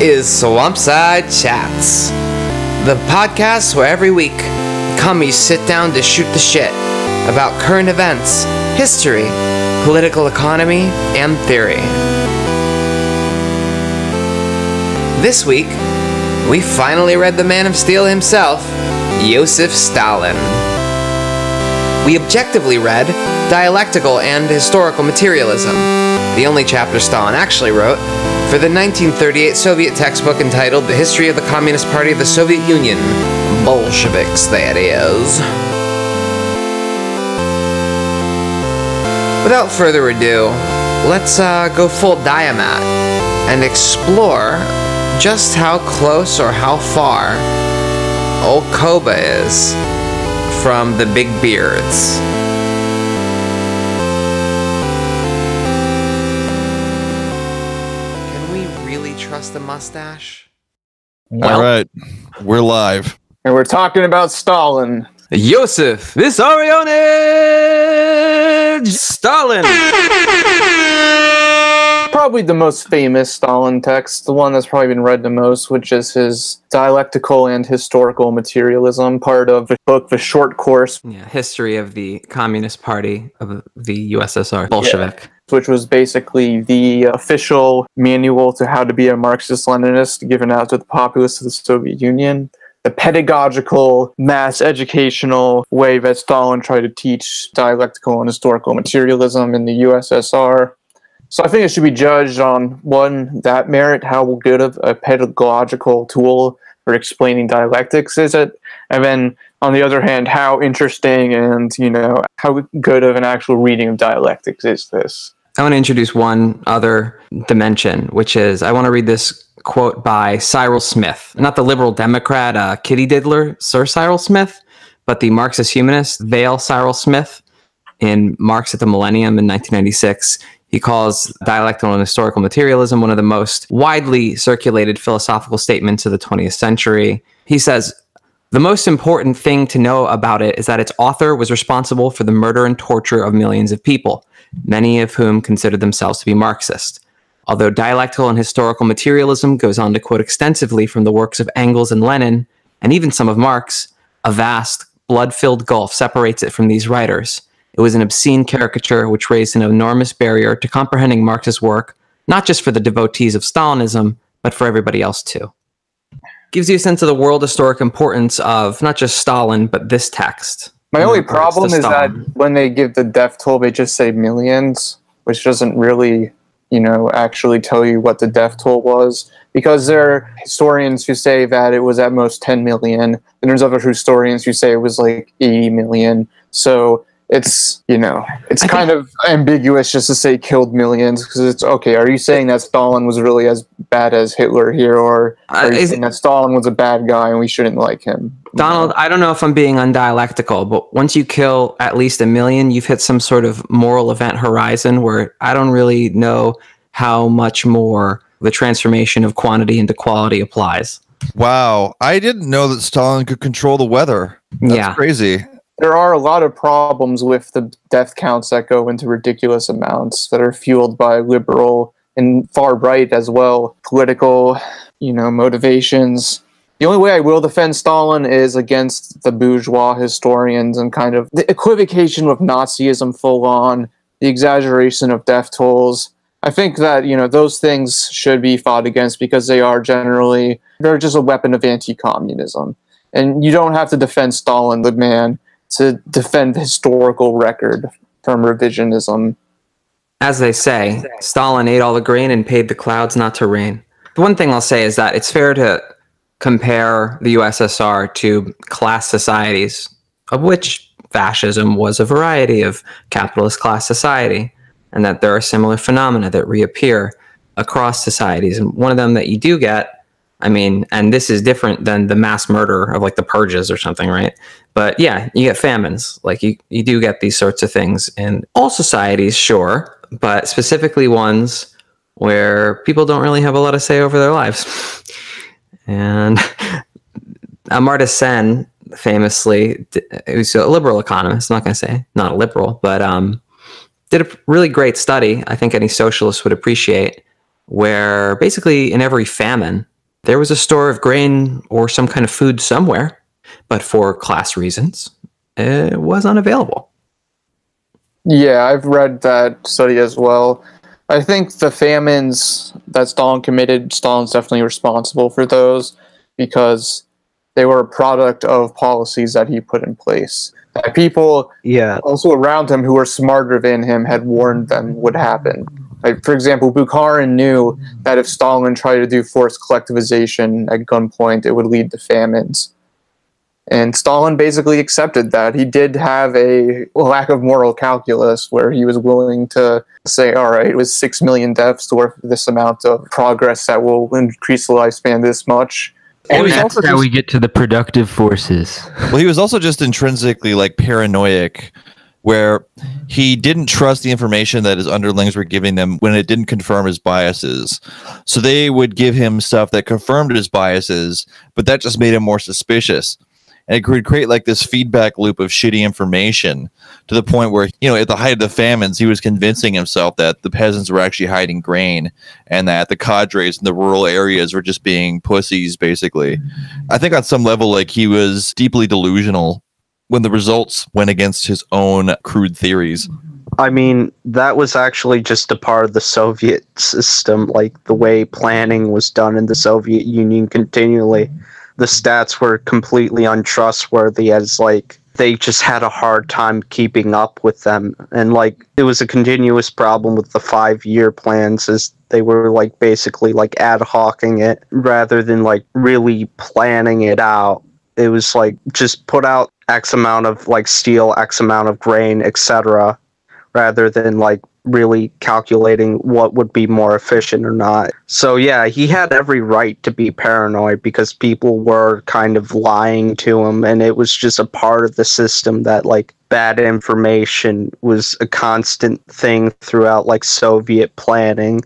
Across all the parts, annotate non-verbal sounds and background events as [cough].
Is Swampside Chats, the podcast where every week commies sit down to shoot the shit about current events, history, political economy, and theory. This week, we finally read the Man of Steel himself, Joseph Stalin. We objectively read Dialectical and Historical Materialism, the only chapter Stalin actually wrote, for the 1938 Soviet textbook entitled The History of the Communist Party of the Soviet Union. Bolsheviks, that is. Without further ado, let's uh, go full diamat and explore just how close or how far old Koba is from the big beards. Trust the mustache? All right, we're live. And we're talking about Stalin. Yosef Vissarionovich Stalin. [laughs] Probably the most famous Stalin text, the one that's probably been read the most, which is his Dialectical and Historical Materialism, part of the book The Short Course, Yeah, history of the Communist Party of the USSR, Bolshevik. which was basically the official manual to how to be a Marxist Leninist given out to the populace of the Soviet Union. The pedagogical, mass educational way that Stalin tried to teach dialectical and historical materialism in the USSR. So I think it should be judged on one, that merit, how good of a pedagogical tool for explaining dialectics is it? And then on the other hand, how interesting and, you know, how good of an actual reading of dialectics is this? I want to introduce one other dimension, which is I want to read this quote by Cyril Smith, not the liberal Democrat uh, kitty diddler Sir Cyril Smith, but the Marxist humanist Vale Cyril Smith in Marx at the Millennium in 1996. He calls dialectical and historical materialism one of the most widely circulated philosophical statements of the 20th century. He says, the most important thing to know about it is that its author was responsible for the murder and torture of millions of people, many of whom considered themselves to be Marxist. Although dialectical and historical materialism goes on to quote extensively from the works of Engels and Lenin, and even some of Marx, a vast, blood filled gulf separates it from these writers. It was an obscene caricature which raised an enormous barrier to comprehending Marx's work, not just for the devotees of Stalinism, but for everybody else too gives you a sense of the world historic importance of not just Stalin, but this text. My only problem is that when they give the death toll, they just say millions, which doesn't really, you know, actually tell you what the death toll was. Because there are historians who say that it was at most 10 million, and there's other historians who say it was like 80 million. So it's, you know, it's I think- kind of ambiguous just to say killed millions, because it's okay. Are you saying that Stalin was really as bad as Hitler here, or Uh, are you is- saying that Stalin was a bad guy and we shouldn't like him? Donald, I don't know if I'm being undialectical, but once you kill at least a million, you've hit some sort of moral event horizon where I don't really know how much more the transformation of quantity into quality applies. Wow, I didn't know that Stalin could control the weather. That's yeah. crazy. There are a lot of problems with the death counts that go into ridiculous amounts that are fueled by liberal and far right as well political you know motivations. The only way i will defend stalin is against the bourgeois historians and kind of the equivocation with nazism full on the exaggeration of death tolls. I think that you know those things should be fought against because they are generally they're just a weapon of anti-communism. And you don't have to defend stalin the man to defend the historical record from revisionism. As they say, Stalin ate all the grain and paid the clouds not to rain. The one thing I'll say is that it's fair to compare the USSR to class societies, of which fascism was a variety of capitalist class society, and that there are similar phenomena that reappear across societies. And one of them that you do get, I mean, and this is different than the mass murder of like the purges or something, right? But yeah, you get famines. Like you, you do get these sorts of things in all societies, sure, but specifically ones where people don't really have a lot of say over their lives. And [laughs] Amartya Sen famously, who's a liberal economist, I'm not going to say not a liberal, but um, did a really great study. I think any socialist would appreciate where basically in every famine, there was a store of grain or some kind of food somewhere, but for class reasons, it was unavailable. Yeah, I've read that study as well. I think the famines that Stalin committed, Stalin's definitely responsible for those because they were a product of policies that he put in place. That people Yeah. also around him who were smarter than him had warned them would happen. Like, for example, Bukharin knew that if Stalin tried to do forced collectivization at gunpoint, it would lead to famines. And Stalin basically accepted that. He did have a lack of moral calculus where he was willing to say, all right, it was 6 million deaths worth this amount of progress that will increase the lifespan this much. And he's that's also how just- we get to the productive forces. Well, he was also just intrinsically like paranoid, where he didn't trust the information that his underlings were giving them when it didn't confirm his biases. So they would give him stuff that confirmed his biases, but that just made him more suspicious. And it could create like this feedback loop of shitty information to the point where, you know, at the height of the famines, he was convincing himself that the peasants were actually hiding grain and that the cadres in the rural areas were just being pussies, basically. I think on some level, like he was deeply delusional when the results went against his own crude theories. I mean, that was actually just a part of the Soviet system, like the way planning was done in the Soviet Union continually. The stats were completely untrustworthy as like they just had a hard time keeping up with them. And like it was a continuous problem with the five year plans as they were like basically like ad hocing it rather than like really planning it out. It was like just put out X amount of like steel, X amount of grain, etc rather than like really calculating what would be more efficient or not. So yeah, he had every right to be paranoid because people were kind of lying to him and it was just a part of the system that like bad information was a constant thing throughout like Soviet planning.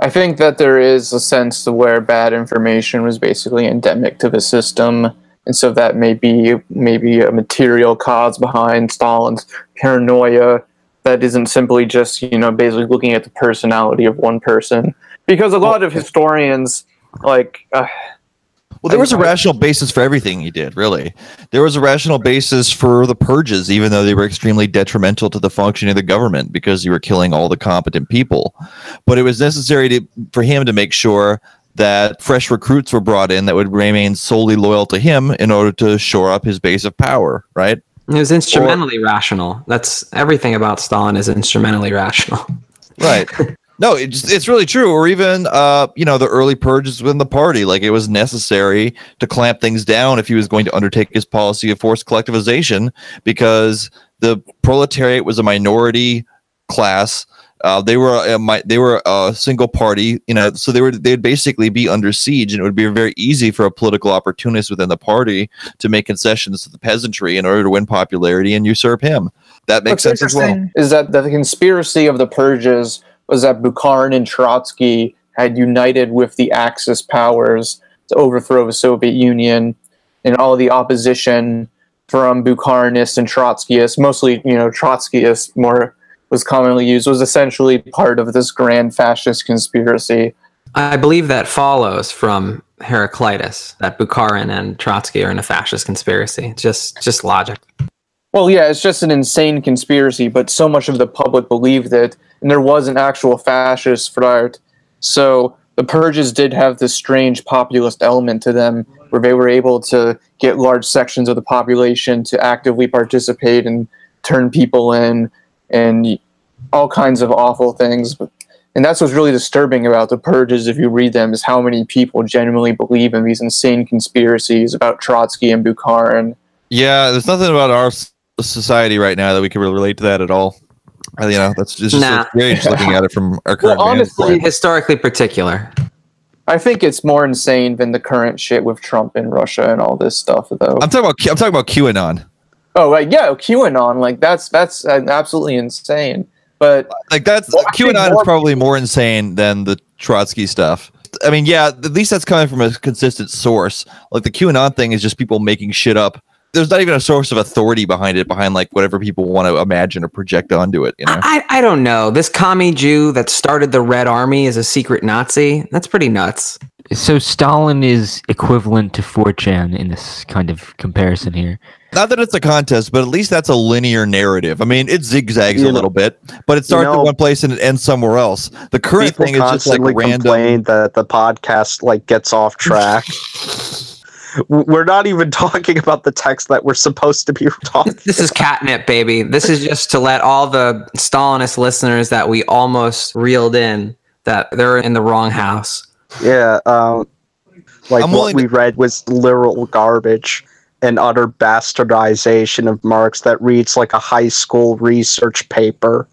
I think that there is a sense where bad information was basically endemic to the system, and so that may be maybe a material cause behind Stalin's paranoia that isn't simply just you know basically looking at the personality of one person. Because a lot of historians, like uh, Well, there was a rational basis for everything he did, really. There was a rational basis for the purges, even though they were extremely detrimental to the functioning of the government because you were killing all the competent people. But it was necessary to, for him to make sure that fresh recruits were brought in that would remain solely loyal to him in order to shore up his base of power, right? It was instrumentally rational. That's everything about Stalin is instrumentally rational. [laughs] Right. No, it's it's really true. Or even uh, you know, the early purges within the party, like it was necessary to clamp things down if he was going to undertake his policy of forced collectivization, because the proletariat was a minority class. Uh, they were a, mi- they were a single party, you know, so they were they'd basically be under siege, and it would be very easy for a political opportunist within the party to make concessions to the peasantry in order to win popularity and usurp him. That makes What's sense as well. Is that the conspiracy of the purges was that Bukharin and Trotsky had united with the Axis powers to overthrow the Soviet Union, and all the opposition from Bukharinists and Trotskyists, mostly you know Trotskyists more was commonly used, was essentially part of this grand fascist conspiracy. I believe that follows from Heraclitus that Bukharin and Trotsky are in a fascist conspiracy. It's just just logic. Well, yeah, it's just an insane conspiracy, but so much of the public believed it, and there was an actual fascist threat. So the purges did have this strange populist element to them, where they were able to get large sections of the population to actively participate and turn people in, and all kinds of awful things. And that's what's really disturbing about the purges, if you read them, is how many people genuinely believe in these insane conspiracies about Trotsky and Bukharin. Yeah, there's nothing about our society right now that we can really relate to that at all. Uh, you know, that's just Nah. so strange looking at it from our current Well, honestly, point. Historically particular. I think it's more insane than the current shit with Trump in Russia and all this stuff, though. I'm talking about Q- I'm talking about QAnon. Oh, like yeah, QAnon, like that's that's uh, absolutely insane. But Like that's Well, I think QAnon is probably more insane than the Trotsky stuff. I mean, yeah, at least that's coming from a consistent source. Like the QAnon thing is just people making shit up there's not even a source of authority behind it, behind like whatever people want to imagine or project onto it. You know, I, I don't know. This commie Jew that started the Red Army is a secret Nazi. That's pretty nuts. So Stalin is equivalent to 4chan in this kind of comparison here. Not that it's a contest, but at least that's a linear narrative. I mean, it zigzags You a know- little bit, but it starts know- at one place and it ends somewhere else. The current thing is just like constantly random. complain that the podcast like gets off track. [laughs] We're not even talking about the text that we're supposed to be [laughs] talking. This is catnip, baby. This is just to let all the Stalinist listeners that we almost reeled in that they're in the wrong house. Yeah, um, like I'm what willing we read was literal garbage and utter bastardization of Marx that reads like a high school research paper.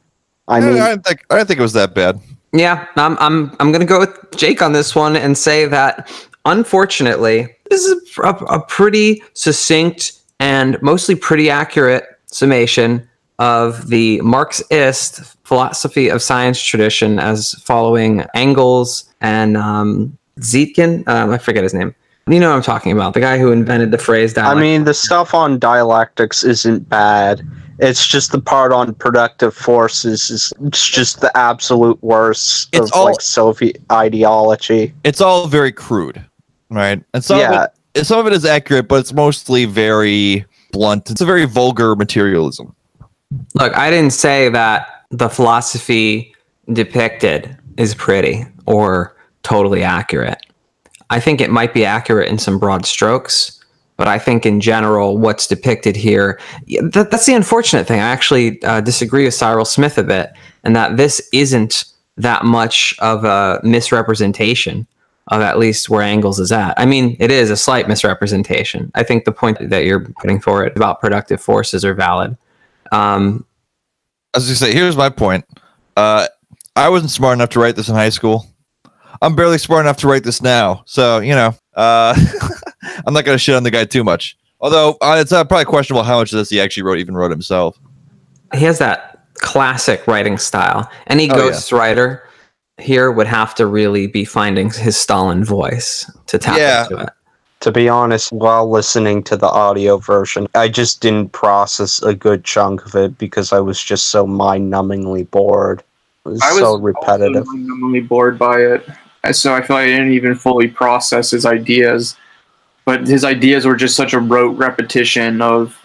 I I, mean, I didn't think I didn't think it was that bad. Yeah, I'm I'm I'm gonna go with Jake on this one and say that unfortunately, this is a, a pretty succinct and mostly pretty accurate summation of the Marxist philosophy of science tradition as following Engels and um, Dietzgen. Um, I forget his name. You know what I'm talking about? The guy who invented the phrase I mean, the stuff on dialectics isn't bad. It's just the part on productive forces is it's just the absolute worst It's of all- like Soviet ideology. It's all very crude, right? And some Yeah. of it, some of it is accurate, but it's mostly very blunt. It's a very vulgar materialism. Look, I didn't say that the philosophy depicted is pretty or totally accurate. I think it might be accurate in some broad strokes, but I think in general, what's depicted here, that, that's the unfortunate thing. I actually uh, disagree with Cyril Smith a bit, and that this isn't that much of a misrepresentation of at least where Engels is at. I mean, it is a slight misrepresentation. I think the point that you're putting forward about productive forces are valid. Um, As you say, here's my point. Uh, I wasn't smart enough to write this in high school. I'm barely smart enough to write this now. So, you know, uh, [laughs] I'm not going to shit on the guy too much. Although uh, it's uh, probably questionable how much of this he actually wrote, even wrote himself. he has that classic writing style. Any Oh, yeah. ghost writer here would have to really be finding his Stalin voice to tap Yeah. into it. To be honest, while listening to the audio version, I just didn't process a good chunk of it because I was just so mind-numbingly bored. It was, I was so repetitive. also minimally bored by it, And so I feel like I didn't even fully process his ideas. But his ideas were just such a rote repetition of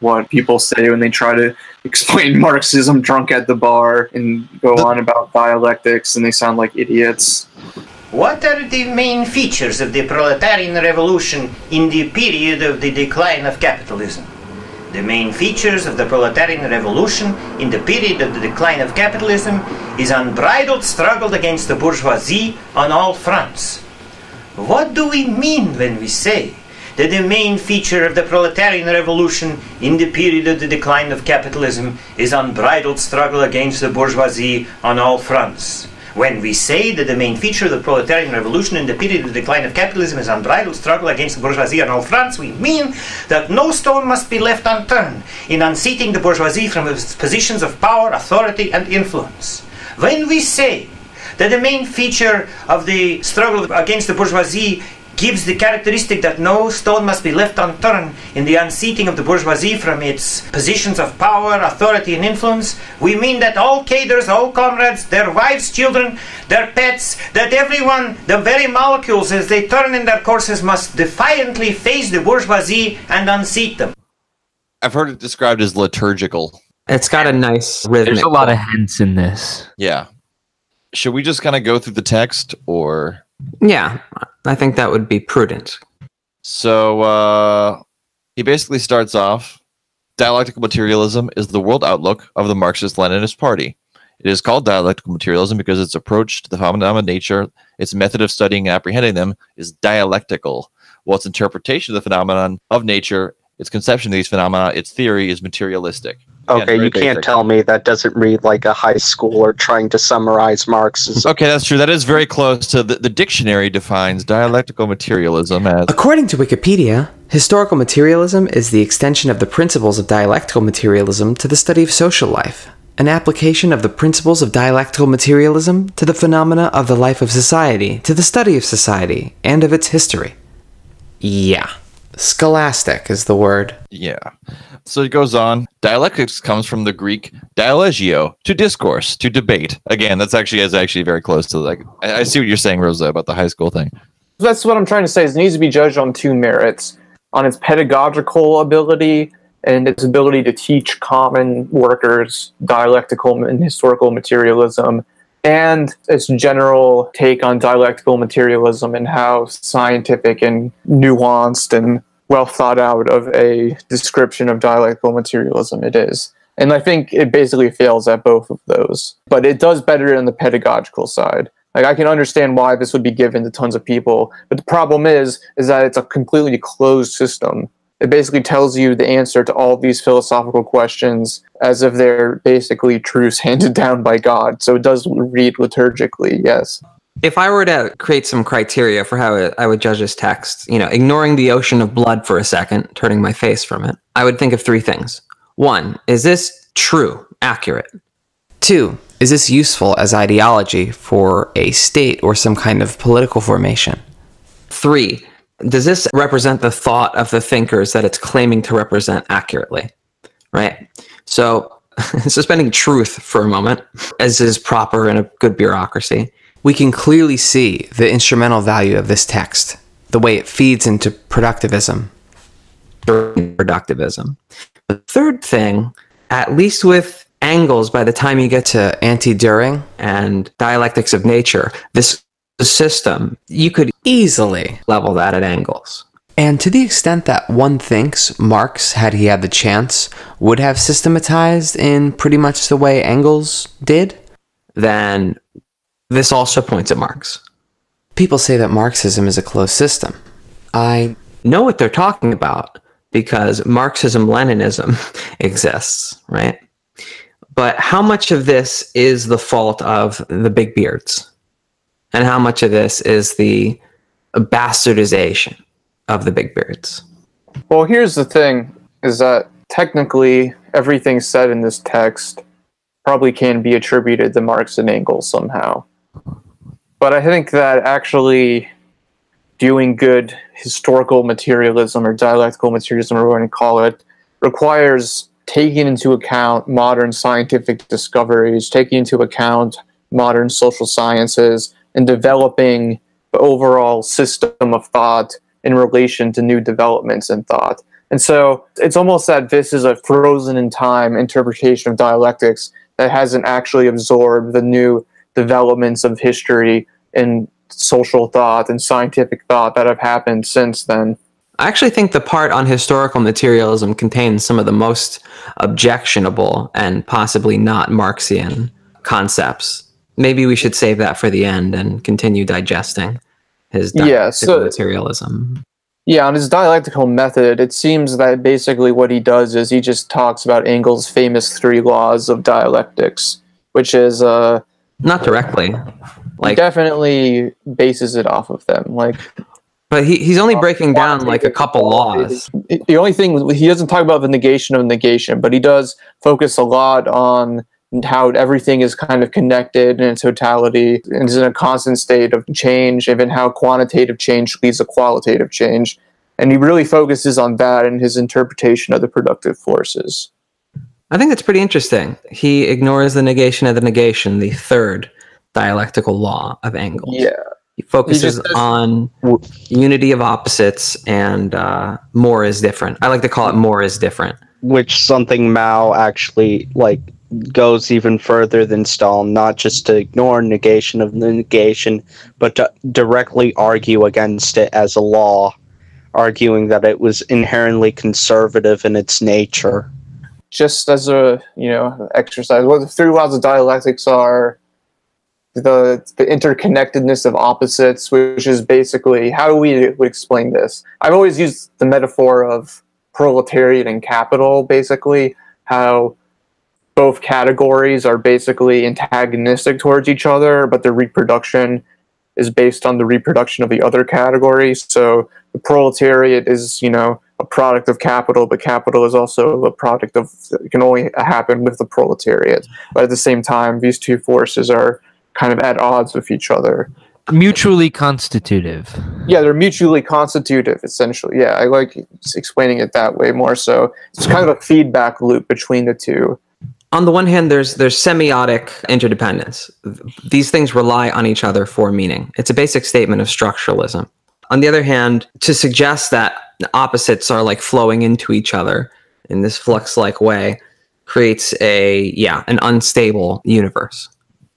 what people say when they try to [laughs] explain Marxism drunk at the bar and go on about dialectics, and they sound like idiots. What are the main features of the proletarian revolution in the period of the decline of capitalism? The main features of the proletarian revolution in the period of the decline of capitalism is unbridled struggle against the bourgeoisie on all fronts. What do we mean when we say that the main feature of the proletarian revolution in the period of the decline of capitalism is unbridled struggle against the bourgeoisie on all fronts? When we say that the main feature of the proletarian revolution in the period of the decline of capitalism is unbridled struggle against the bourgeoisie on all fronts, we mean that no stone must be left unturned in unseating the bourgeoisie from its positions of power, authority, and influence. When we say that the main feature of the struggle against the bourgeoisie gives the characteristic that no stone must be left unturned in the unseating of the bourgeoisie from its positions of power, authority, and influence, we mean that all cadres, all comrades, their wives, children, their pets, that everyone, the very molecules as they turn in their courses, must defiantly face the bourgeoisie and unseat them. I've heard it described as liturgical. It's got a nice rhythm. There's a lot of hints in this. Yeah. Should we just kind of go through the text or Yeah, I think that would be prudent. So uh, he basically starts off dialectical materialism is the world outlook of the Marxist Leninist Party. It is called dialectical materialism because its approach to the phenomena of nature, its method of studying and apprehending them, is dialectical, while its interpretation of the phenomenon of nature, its conception of these phenomena, its theory is materialistic. Again, Okay, you can't basic. tell me that doesn't read like a high schooler trying to summarize Marxism. Okay, that's true. That is very close to the, the dictionary defines dialectical materialism as According to Wikipedia, historical materialism is the extension of the principles of dialectical materialism to the study of social life, an application of the principles of dialectical materialism to the phenomena of the life of society, to the study of society, and of its history. Yeah. Scholastic is the word. Yeah. So it goes on. Dialectics comes from the Greek dialegio, to discourse, to debate. Again, that's actually is actually very close to like I, I see what you're saying, Rosa, about the high school thing. That's what I'm trying to say. Is it needs to be judged on two merits: on its pedagogical ability and its ability to teach common workers dialectical and historical materialism, and its general take on dialectical materialism and how scientific and nuanced and well thought out of a description of dialectical materialism it is. And I think it basically fails at both of those. But it does better on the pedagogical side. Like I can understand why this would be given to tons of people, but the problem is is that it's a completely closed system. It basically tells you the answer to all these philosophical questions as if they're basically truths [laughs] handed down by God. So it does read liturgically, yes. If I were to create some criteria for how I would judge this text, you know, ignoring the ocean of blood for a second, turning my face from it, I would think of three things. One, is this true, accurate? Two, is this useful as ideology for a state or some kind of political formation? Three, does this represent the thought of the thinkers that it's claiming to represent accurately? Right? So, [laughs] suspending truth for a moment, as is proper in a good bureaucracy, we can clearly see the instrumental value of this text, the way it feeds into productivism. Productivism. The third thing, at least with Engels, by the time you get to Anti-Dühring and dialectics of nature, this system, you could easily level that at Engels. And to the extent that one thinks Marx, had he had the chance, would have systematized in pretty much the way Engels did, then this also points at Marx. People say that Marxism is a closed system. I know what they're talking about because Marxism Leninism [laughs] exists, right? But how much of this is the fault of the big beards? And how much of this is the bastardization of the big beards? Well, here's the thing is that technically everything said in this text probably can be attributed to Marx and Engels somehow. But I think that actually doing good historical materialism or dialectical materialism, or whatever you call it, requires taking into account modern scientific discoveries, taking into account modern social sciences, and developing the overall system of thought in relation to new developments in thought. And so it's almost that this is a frozen in time interpretation of dialectics that hasn't actually absorbed the new developments of history and social thought and scientific thought that have happened since then. I actually think the part on historical materialism contains some of the most objectionable and possibly not Marxian concepts. Maybe we should save that for the end and continue digesting his dialectical yeah, so, materialism. Yeah, on his dialectical method, it seems that basically what he does is he just talks about Engels' famous three laws of dialectics, which is uh, not directly. Like definitely bases it off of them. Like but he, he's only breaking down like a couple laws. The only thing he doesn't talk about the negation of negation, but he does focus a lot on how everything is kind of connected in totality and is in a constant state of change, even how quantitative change leads to qualitative change. And he really focuses on that in his interpretation of the productive forces. I think that's pretty interesting. He ignores the negation of the negation, the third dialectical law of Engels. Yeah. He focuses he on unity of opposites and uh, more is different. I like to call it more is different. Which something Mao actually like goes even further than Stalin, not just to ignore negation of the negation, but to directly argue against it as a law, arguing that it was inherently conservative in its nature just as a you know exercise. What the three laws of dialectics are the the interconnectedness of opposites, which is basically how we explain this? I've always used the metaphor of proletariat and capital, basically how both categories are basically antagonistic towards each other, but their reproduction is based on the reproduction of the other category. So the proletariat is, you know, a product of capital, but capital is also a product of it can only happen with the proletariat. But at the same time, these two forces are kind of at odds with each other. Mutually constitutive. Yeah, they're mutually constitutive, essentially. Yeah, I like explaining it that way more so. It's kind of a feedback loop between the two. On the one hand, there's there's semiotic interdependence. These things rely on each other for meaning. It's a basic statement of structuralism. On the other hand, to suggest that opposites are like flowing into each other in this flux-like way creates a yeah an unstable universe.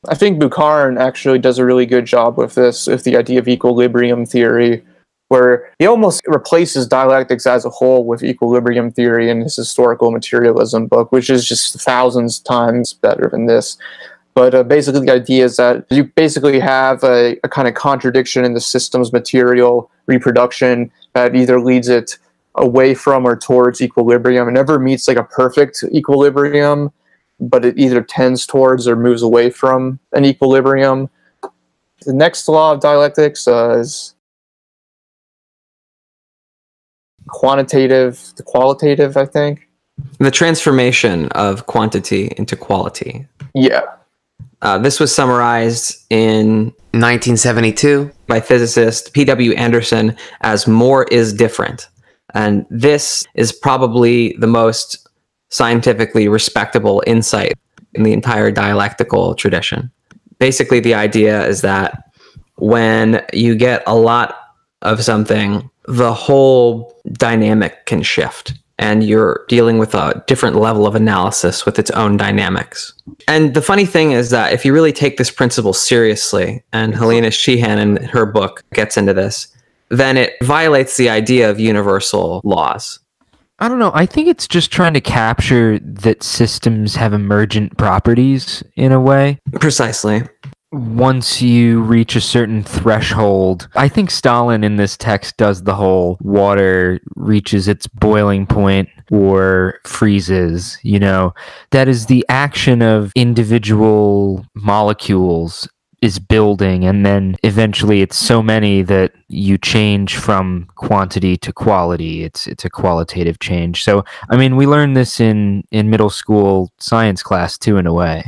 I think Bukharin actually does a really good job with this, with the idea of equilibrium theory, where he almost replaces dialectics as a whole with equilibrium theory in his historical materialism book, which is just thousands times better than this. But uh, basically, the idea is that you basically have a, a kind of contradiction in the system's material reproduction that either leads it away from or towards equilibrium. It never meets like a perfect equilibrium, but it either tends towards or moves away from an equilibrium. The next law of dialectics uh, is quantitative, to qualitative, I think. The transformation of quantity into quality. Yeah. Uh, this was summarized in 1972. by physicist P.W. Anderson as more is different. And this is probably the most scientifically respectable insight in the entire dialectical tradition. Basically, the idea is that when you get a lot of something, the whole dynamic can shift. And you're dealing with a different level of analysis with its own dynamics. And the funny thing is that if you really take this principle seriously, and Helena Sheehan in her book gets into this, then it violates the idea of universal laws. I don't know. I think it's just trying to capture that systems have emergent properties in a way. Precisely. Once you reach a certain threshold, I think Stalin in this text does the whole water reaches its boiling point or freezes, you know. That is the action of individual molecules is building and then eventually it's so many that you change from quantity to quality. It's it's a qualitative change. So i mean we learned this in in middle school science class too in a way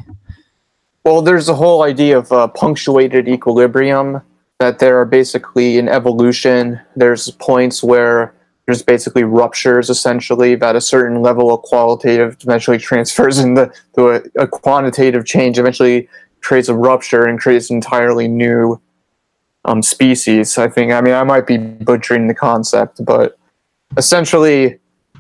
Well, there's the whole idea of uh, punctuated equilibrium, that there are basically in evolution, there's points where there's basically ruptures essentially that a certain level of qualitative eventually transfers [laughs] into to a, a quantitative change, eventually creates a rupture and creates an entirely new um, species. I think, I mean, I might be butchering the concept, but essentially,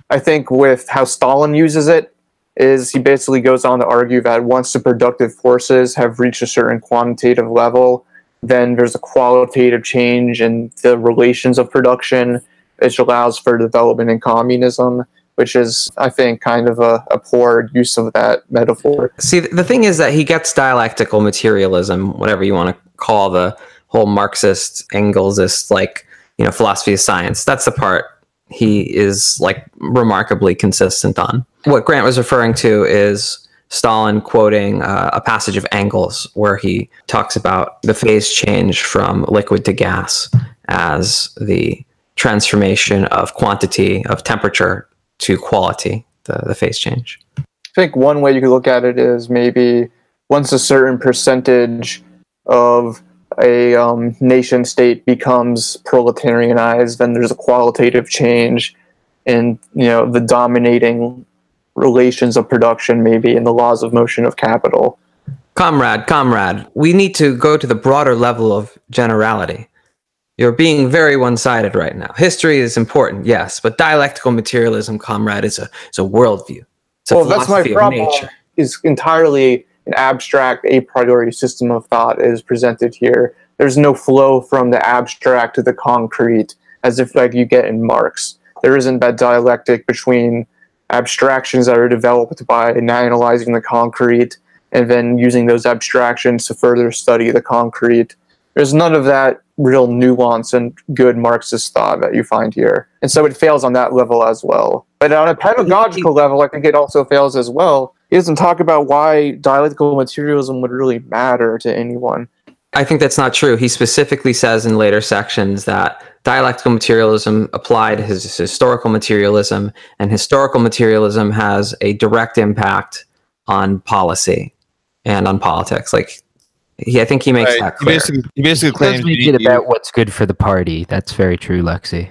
I think with how Stalin uses it, is he basically goes on to argue that once the productive forces have reached a certain quantitative level, then there's a qualitative change in the relations of production, which allows for development in communism, which is, I think, kind of a, a poor use of that metaphor. See, the thing is that he gets dialectical materialism, whatever you want to call the whole Marxist, Engelsist, like, you know, philosophy of science. That's the part he is like remarkably consistent on. What Grant was referring to is Stalin quoting uh, a passage of Engels where he talks about the phase change from liquid to gas as the transformation of quantity of temperature to quality, the, the phase change. I think one way you could look at it is maybe once a certain percentage of a um, nation state becomes proletarianized, then there's a qualitative change in you know the dominating relations of production, maybe in the laws of motion of capital. Comrade, comrade, we need to go to the broader level of generality. You're being very one sided right now. History is important, yes, but dialectical materialism, comrade, is a, is a worldview. It's a well, that's my problem. nature. Is entirely an abstract a priori system of thought is presented here. There's no flow from the abstract to the concrete, as if like you get in Marx. There isn't that dialectic between abstractions that are developed by analyzing the concrete and then using those abstractions to further study the concrete. There's none of that real nuance and good Marxist thought that you find here. And so it fails on that level as well. But on a pedagogical level, I think it also fails as well. He doesn't talk about why dialectical materialism would really matter to anyone. I think that's not true. He specifically says in later sections that dialectical materialism applied his historical materialism, and historical materialism has a direct impact on policy and on politics. Like He, I think he makes Right. that He clear. basically, he basically It does claims make you- it about what's good for the party. That's very true, Lexi.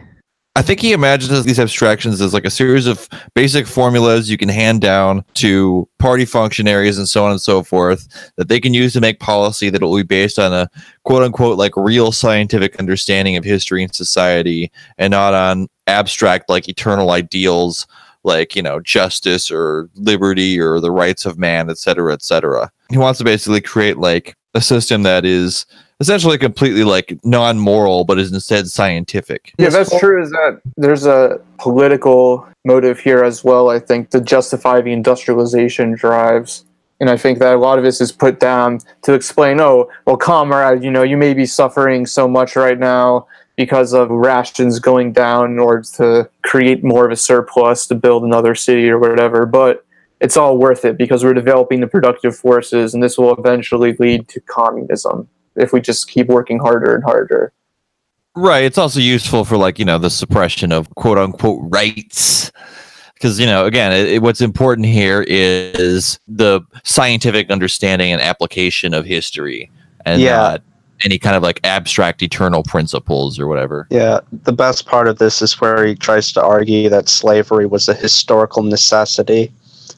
I think he imagines these abstractions as like a series of basic formulas you can hand down to party functionaries and so on and so forth that they can use to make policy that will be based on a quote unquote like real scientific understanding of history and society and not on abstract like eternal ideals like you know justice or liberty or the rights of man et cetera et cetera. He wants to basically create like a system that is essentially completely like non-moral but is instead scientific Yeah, that's true. Is that there's a political motive here as well? I think to justify the industrialization drives, and I think that a lot of this is put down to explain. Oh, well, comrade, you know, you may be suffering so much right now because of rations going down in order to create more of a surplus to build another city or whatever, but. It's all worth it because we're developing the productive forces, and this will eventually lead to communism if we just keep working harder and harder. Right. It's also useful for like, you know, the suppression of quote unquote rights. Because, you know, again, it, it- what's important here is the scientific understanding and application of history and Yeah. not any kind of like abstract eternal principles or whatever. Yeah, the best part of this is where he tries to argue that slavery was a historical necessity,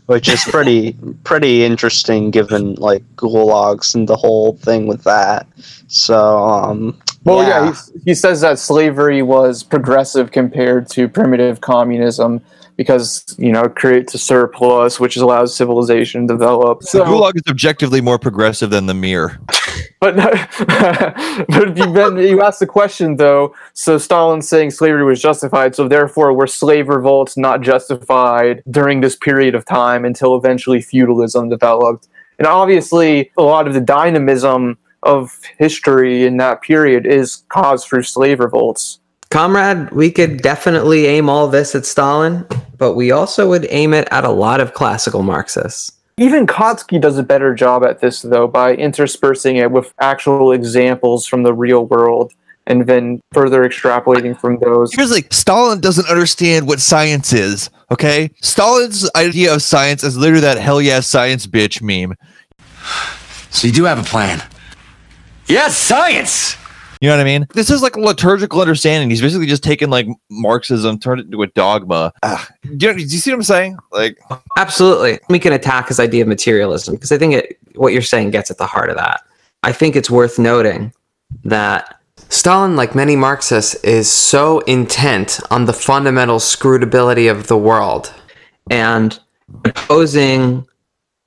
which is pretty pretty interesting given like gulags and the whole thing with that. So, um, Well, yeah, he, he says that slavery was progressive compared to primitive communism because you know it creates a surplus, which allows civilization to develop. The So, gulag is objectively more progressive than the mir. [laughs] but [laughs] but you, then you ask the question though. So Stalin's saying slavery was justified, so therefore were slave revolts not justified during this period of time until eventually feudalism developed? And obviously, a lot of the dynamism of history in that period is caused through slave revolts. Comrade, we could definitely aim all this at Stalin, but we also would aim it at a lot of classical Marxists. Even Kautsky does a better job at this, though, by interspersing it with actual examples from the real world and then further extrapolating from those. Here's like Stalin doesn't understand what science is. Okay, Stalin's idea of science is literally that hell yeah science bitch meme. So you do have a plan? Yes, science! You know what I mean? This is like a liturgical understanding. He's basically just taken like Marxism, turned it into a dogma. Ah, do, you, do you see what I'm saying? Like, Absolutely. We can attack his idea of materialism because I think it, what you're saying gets at the heart of that. I think it's worth noting that Stalin, like many Marxists, is so intent on the fundamental scrutability of the world. and opposing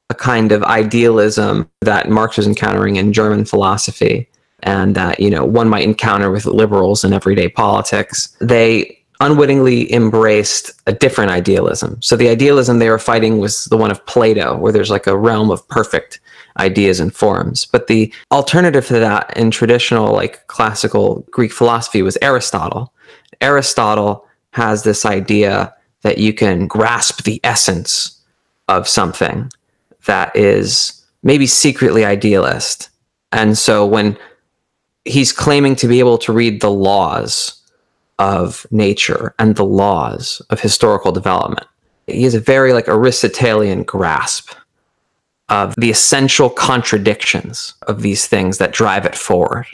a kind of idealism that Marx was encountering in German philosophy and that you know one might encounter with liberals in everyday politics they unwittingly embraced a different idealism. So the idealism they were fighting was the one of plato where there's like a realm of perfect ideas and forms. But the alternative to that in traditional like classical greek philosophy was aristotle. Aristotle has this idea that you can grasp the essence of something that is maybe secretly idealist. And so when he's claiming to be able to read the laws of nature and the laws of historical development, he has a very like Aristotelian grasp of the essential contradictions of these things that drive it forward.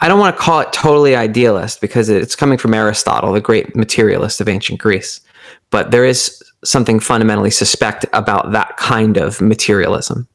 I don't want to call it totally idealist because it's coming from Aristotle, the great materialist of ancient Greece. But there is something fundamentally suspect about that kind of materialism.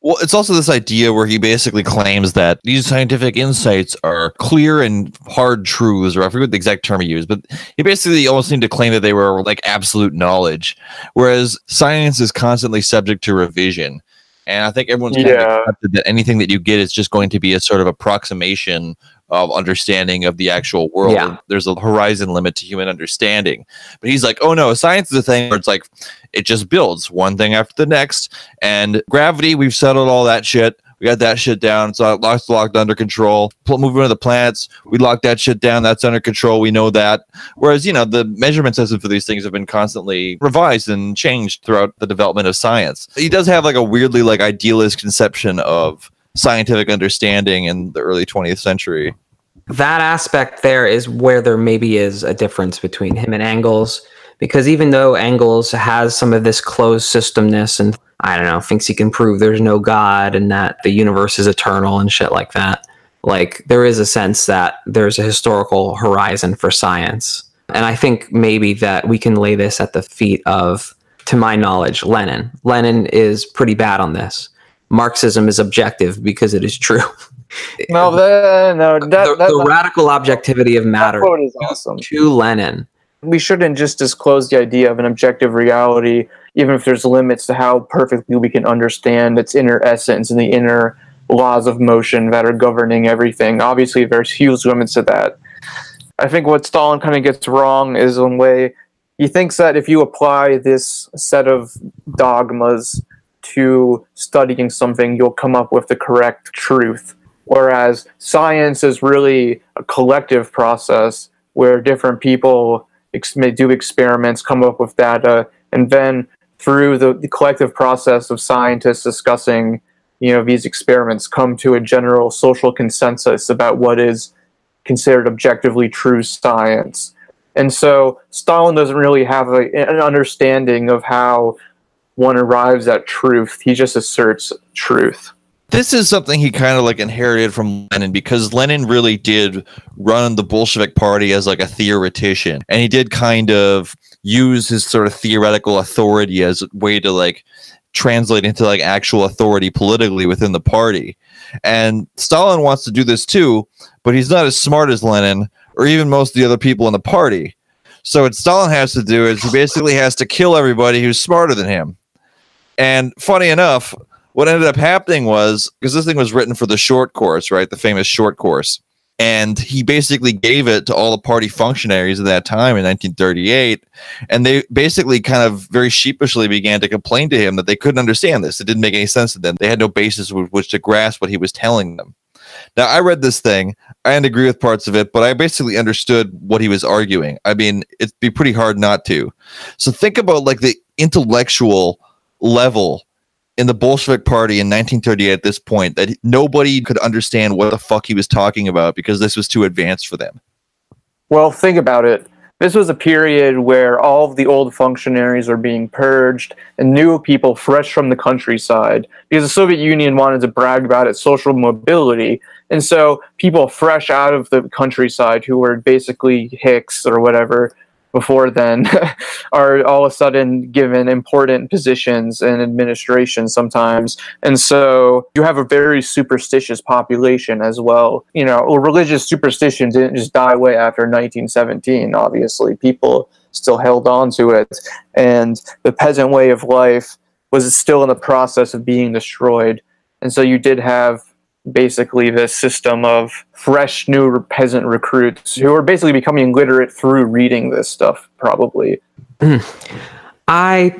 Well, it's also this idea where he basically claims that these scientific insights are clear and hard truths, or I forget the exact term he used, but he basically almost seemed to claim that they were like absolute knowledge, whereas science is constantly subject to revision. And I think everyone's kind of accepted that anything that you get is just going to be a sort of approximation of understanding of the actual world. Yeah. There's a horizon limit to human understanding. But he's like, oh no, science is a thing where it's like it just builds one thing after the next. And gravity, we've settled all that shit. We got that shit down. It's locked, locked under control. Pl- moving to the planets, we locked that shit down. That's under control. We know that. Whereas, you know, the measurement system for these things have been constantly revised and changed throughout the development of science. He does have like a weirdly like idealist conception of scientific understanding in the early 20th century. That aspect there is where there maybe is a difference between him and Engels because even though Engels has some of this closed systemness and I don't know, thinks he can prove there's no God and that the universe is eternal and shit like that, like there is a sense that there's a historical horizon for science. And I think maybe that we can lay this at the feet of, to my knowledge, Lenin. Lenin is pretty bad on this. Marxism is objective because it is true. [laughs] No, that, no, that, the, that, the radical objectivity of matter quote is awesome. to Lenin. we shouldn't just disclose the idea of an objective reality, even if there's limits to how perfectly we can understand its inner essence and the inner laws of motion that are governing everything. Obviously, there's huge limits to that. I think what Stalin kind of gets wrong is one way he thinks that if you apply this set of dogmas to studying something, you'll come up with the correct truth. Whereas science is really a collective process where different people ex- may do experiments, come up with data, and then through the, the collective process of scientists discussing, you know, these experiments, come to a general social consensus about what is considered objectively true science. And so Stalin doesn't really have a, an understanding of how one arrives at truth. He just asserts truth. this is something he kind of like inherited from Lenin because Lenin really did run the Bolshevik party as like a theoretician and he did kind of use his sort of theoretical authority as a way to like translate into like actual authority politically within the party. And Stalin wants to do this too, but he's not as smart as Lenin or even most of the other people in the party. So what Stalin has to do is he basically has to kill everybody who's smarter than him. And funny enough, what ended up happening was because this thing was written for the short course, right? The famous short course. And he basically gave it to all the party functionaries at that time in 1938. And they basically kind of very sheepishly began to complain to him that they couldn't understand this. It didn't make any sense to them. They had no basis with which to grasp what he was telling them. Now, I read this thing. I didn't agree with parts of it, but I basically understood what he was arguing. I mean, it'd be pretty hard not to. So think about like the intellectual level in the Bolshevik Party in 1938 at this point that nobody could understand what the fuck he was talking about because this was too advanced for them. Well, think about it. This was a period where all of the old functionaries were being purged and new people fresh from the countryside because the Soviet Union wanted to brag about its social mobility. And so people fresh out of the countryside who were basically hicks or whatever before then [laughs] are all of a sudden given important positions in administration sometimes. And so you have a very superstitious population as well. You know, religious superstition didn't just die away after 1917, obviously. People still held on to it. And the peasant way of life was still in the process of being destroyed. And so you did have basically this system of fresh new peasant recruits who are basically becoming literate through reading this stuff probably hmm. I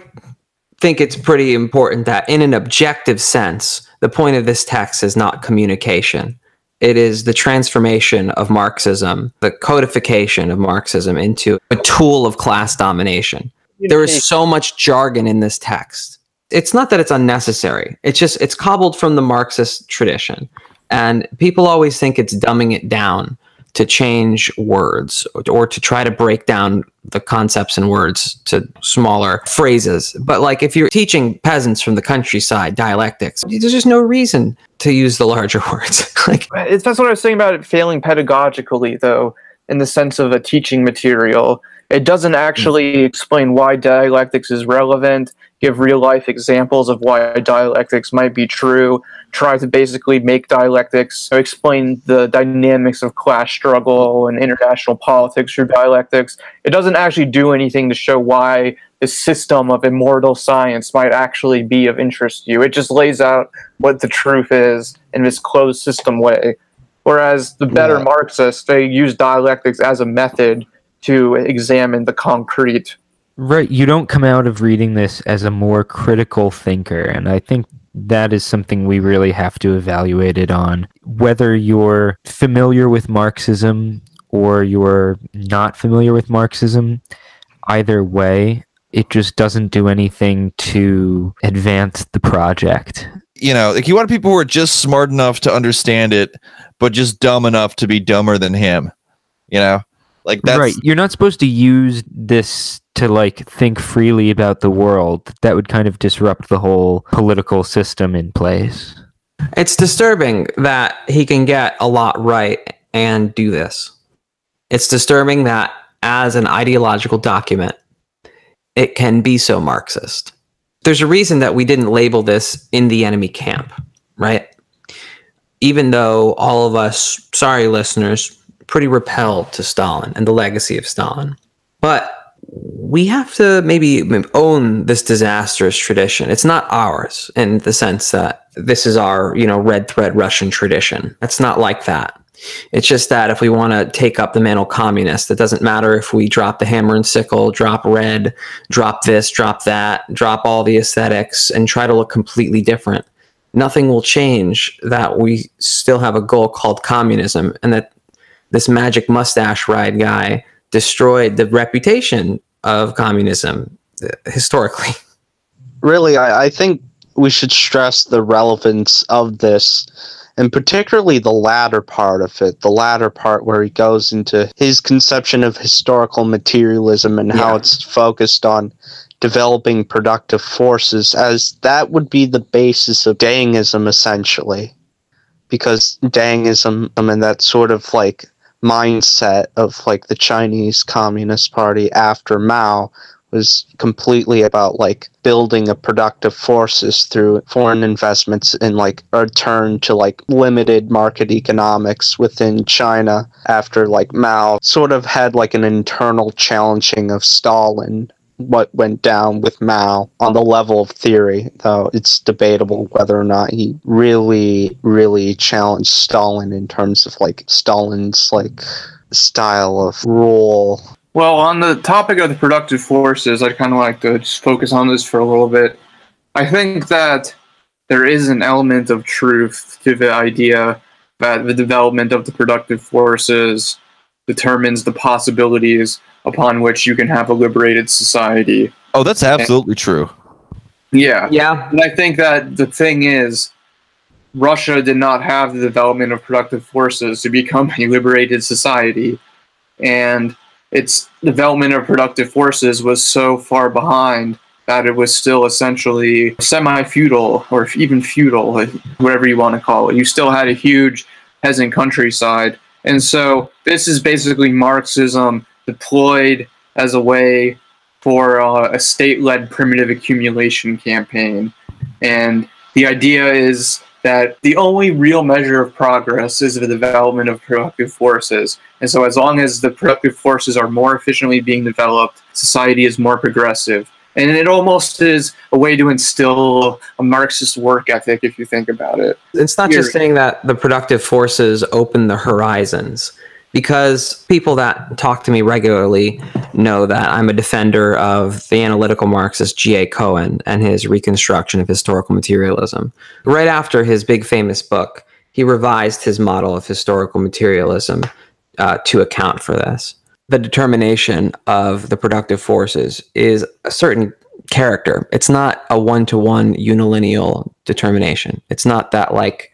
think it's pretty important that, in an objective sense, the point of this text is not communication. It is the transformation of Marxism, the codification of Marxism into a tool of class domination. There is so much jargon in this text. It's not that it's unnecessary. It's just it's cobbled from the Marxist tradition. And people always think it's dumbing it down to change words or to try to break down the concepts and words to smaller phrases. But like if you're teaching peasants from the countryside dialectics, there's just no reason to use the larger [laughs] words. like that's what i was saying about it failing pedagogically though in the sense of a teaching material it doesn't actually explain why dialectics is relevant give real life examples of why dialectics might be true try to basically make dialectics explain the dynamics of class struggle and international politics through dialectics. It doesn't actually do anything to show why the system of immortal science might actually be of interest to you. It just lays out what the truth is in this closed system way. Whereas the better Yeah. marxists they use dialectics as a method to examine the concrete Right. You don't come out of reading this as a more critical thinker. And I think that is something we really have to evaluate it on. Whether you're familiar with Marxism or you're not familiar with Marxism, either way, it just doesn't do anything to advance the project. You know, like you want people who are just smart enough to understand it, but just dumb enough to be dumber than him. You know, Like that's right. You're not supposed to use this to like think freely about the world. That would kind of disrupt the whole political system in place. It's disturbing that he can get a lot right and do this. It's disturbing that as an ideological document, it can be so Marxist. There's a reason that we didn't label this in the enemy camp, right? Even though all of us, sorry listeners, pretty repelled to Stalin and the legacy of Stalin. But we have to maybe own this disastrous tradition. It's not ours in the sense that this is our, you know, red thread Russian tradition. It's not like that. It's just that if we want to take up the mantle communist, it doesn't matter if we drop the hammer and sickle, drop red, drop this, drop that, drop all the aesthetics, and try to look completely different. Nothing will change that we still have a goal called communism and that this magic mustache ride guy destroyed the reputation of communism uh, historically. [laughs] Really, I, I think we should stress the relevance of this and particularly the latter part of it, the latter part where he goes into his conception of historical materialism and how it's focused on developing productive forces, as that would be the basis of Dengism essentially. Because Dengism, I mean, that sort of like mindset of like the Chinese Communist Party after Mao was completely about like building a productive forces through foreign investments and like a turn to like limited market economics within China after like Mao sort of had like an internal challenging of Stalin what went down with Mao on the level of theory though it's debatable whether or not he really really challenged Stalin in terms of like Stalin's like style of rule Well, on the topic of the productive forces, I'd kind of like to just focus on this for a little bit. I think that there is an element of truth to the idea that the development of the productive forces determines the possibilities upon which you can have a liberated society. oh, that's absolutely true. Yeah. Yeah, And I think that the thing is, Russia did not have the development of productive forces to become a liberated society. And its development of productive forces was so far behind that it was still essentially semi feudal or even feudal, whatever you want to call it. You still had a huge peasant countryside. And so this is basically Marxism deployed as a way for uh, a state led primitive accumulation campaign. And the idea is that the only real measure of progress is the development of productive forces. And so, as long as the productive forces are more efficiently being developed, society is more progressive. And it almost is a way to instill a Marxist work ethic if you think about it. it's not just saying that the productive forces open the horizons because people that talk to me regularly know that I'm a defender of the analytical Marxist G.A. Cohen and his reconstruction of historical materialism. Right after his big famous book, he revised his model of historical materialism uh, to account for this. The determination of the productive forces is a certain character. It's not a one to one unilineal determination. It's not that like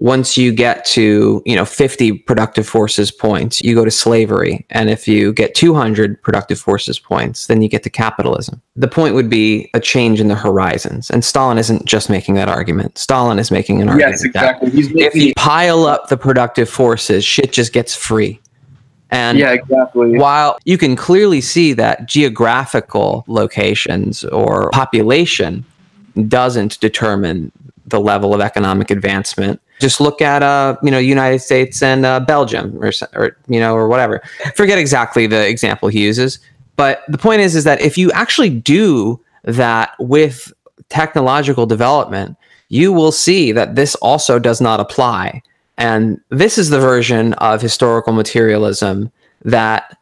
once you get to you know 50 productive forces points you go to slavery and if you get 200 productive forces points then you get to capitalism the point would be a change in the horizons and stalin isn't just making that argument stalin is making an argument Yes, that exactly. He's if you pile up the productive forces shit just gets free and yeah, exactly. while you can clearly see that geographical locations or population doesn't determine the level of economic advancement just look at uh you know united states and uh, belgium or, or you know or whatever forget exactly the example he uses but the point is is that if you actually do that with technological development you will see that this also does not apply and this is the version of historical materialism that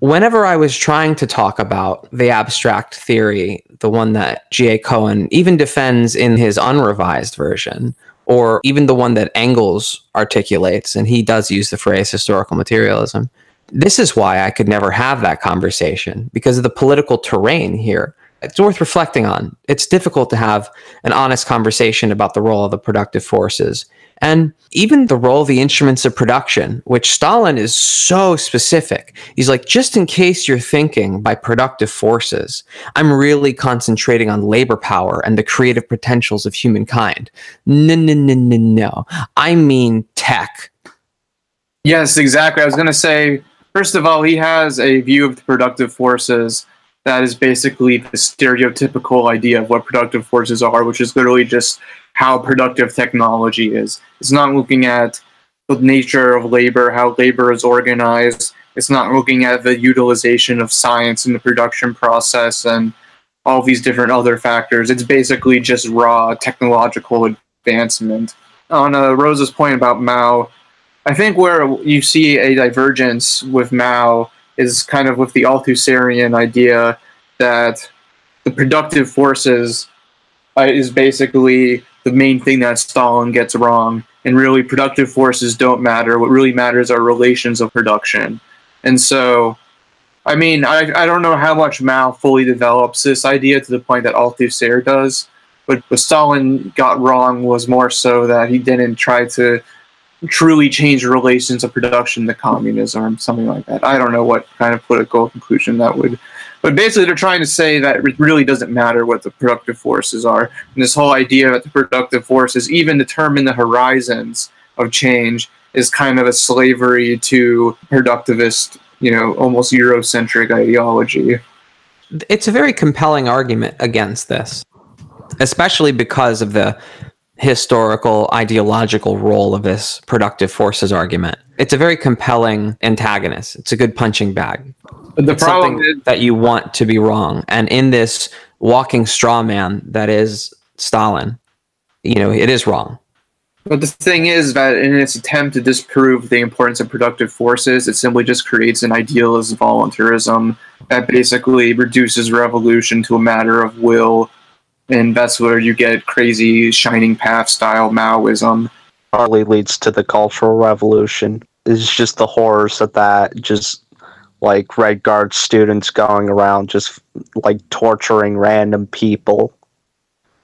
whenever I was trying to talk about the abstract theory, the one that G.A. Cohen even defends in his unrevised version, or even the one that Engels articulates, and he does use the phrase historical materialism, this is why I could never have that conversation because of the political terrain here. it's worth reflecting on. It's difficult to have an honest conversation about the role of the productive forces and even the role of the instruments of production, which Stalin is so specific. He's like, just in case you're thinking by productive forces, I'm really concentrating on labor power and the creative potentials of humankind. No, no, no, no, no. I mean tech. Yes, exactly. I was going to say, first of all, he has a view of the productive forces that is basically the stereotypical idea of what productive forces are, which is literally just how productive technology is. It's not looking at the nature of labor, how labor is organized. It's not looking at the utilization of science in the production process and all these different other factors. It's basically just raw technological advancement. On uh, Rosa's point about Mao, I think where you see a divergence with Mao is kind of with the Althusserian idea that the productive forces uh, is basically the main thing that Stalin gets wrong. And really, productive forces don't matter. What really matters are relations of production. And so, I mean, I, I don't know how much Mao fully develops this idea to the point that Althusser does. But what Stalin got wrong was more so that he didn't try to truly change relations of production to communism or something like that. I don't know what kind of political conclusion that would but basically, they're trying to say that it really doesn't matter what the productive forces are. And this whole idea that the productive forces even determine the horizons of change is kind of a slavery to productivist, you know, almost Eurocentric ideology. It's a very compelling argument against this, especially because of the historical ideological role of this productive forces argument. It's a very compelling antagonist. It's a good punching bag. But the it's problem is, that you want to be wrong. And in this walking straw man that is Stalin, you know, it is wrong. but the thing is that in its attempt to disprove the importance of productive forces, it simply just creates an idealist voluntarism that basically reduces revolution to a matter of will. And that's where you get crazy shining path style Maoism. Partly leads to the Cultural Revolution. It's just the horrors of that, just like Red Guard students going around just like torturing random people.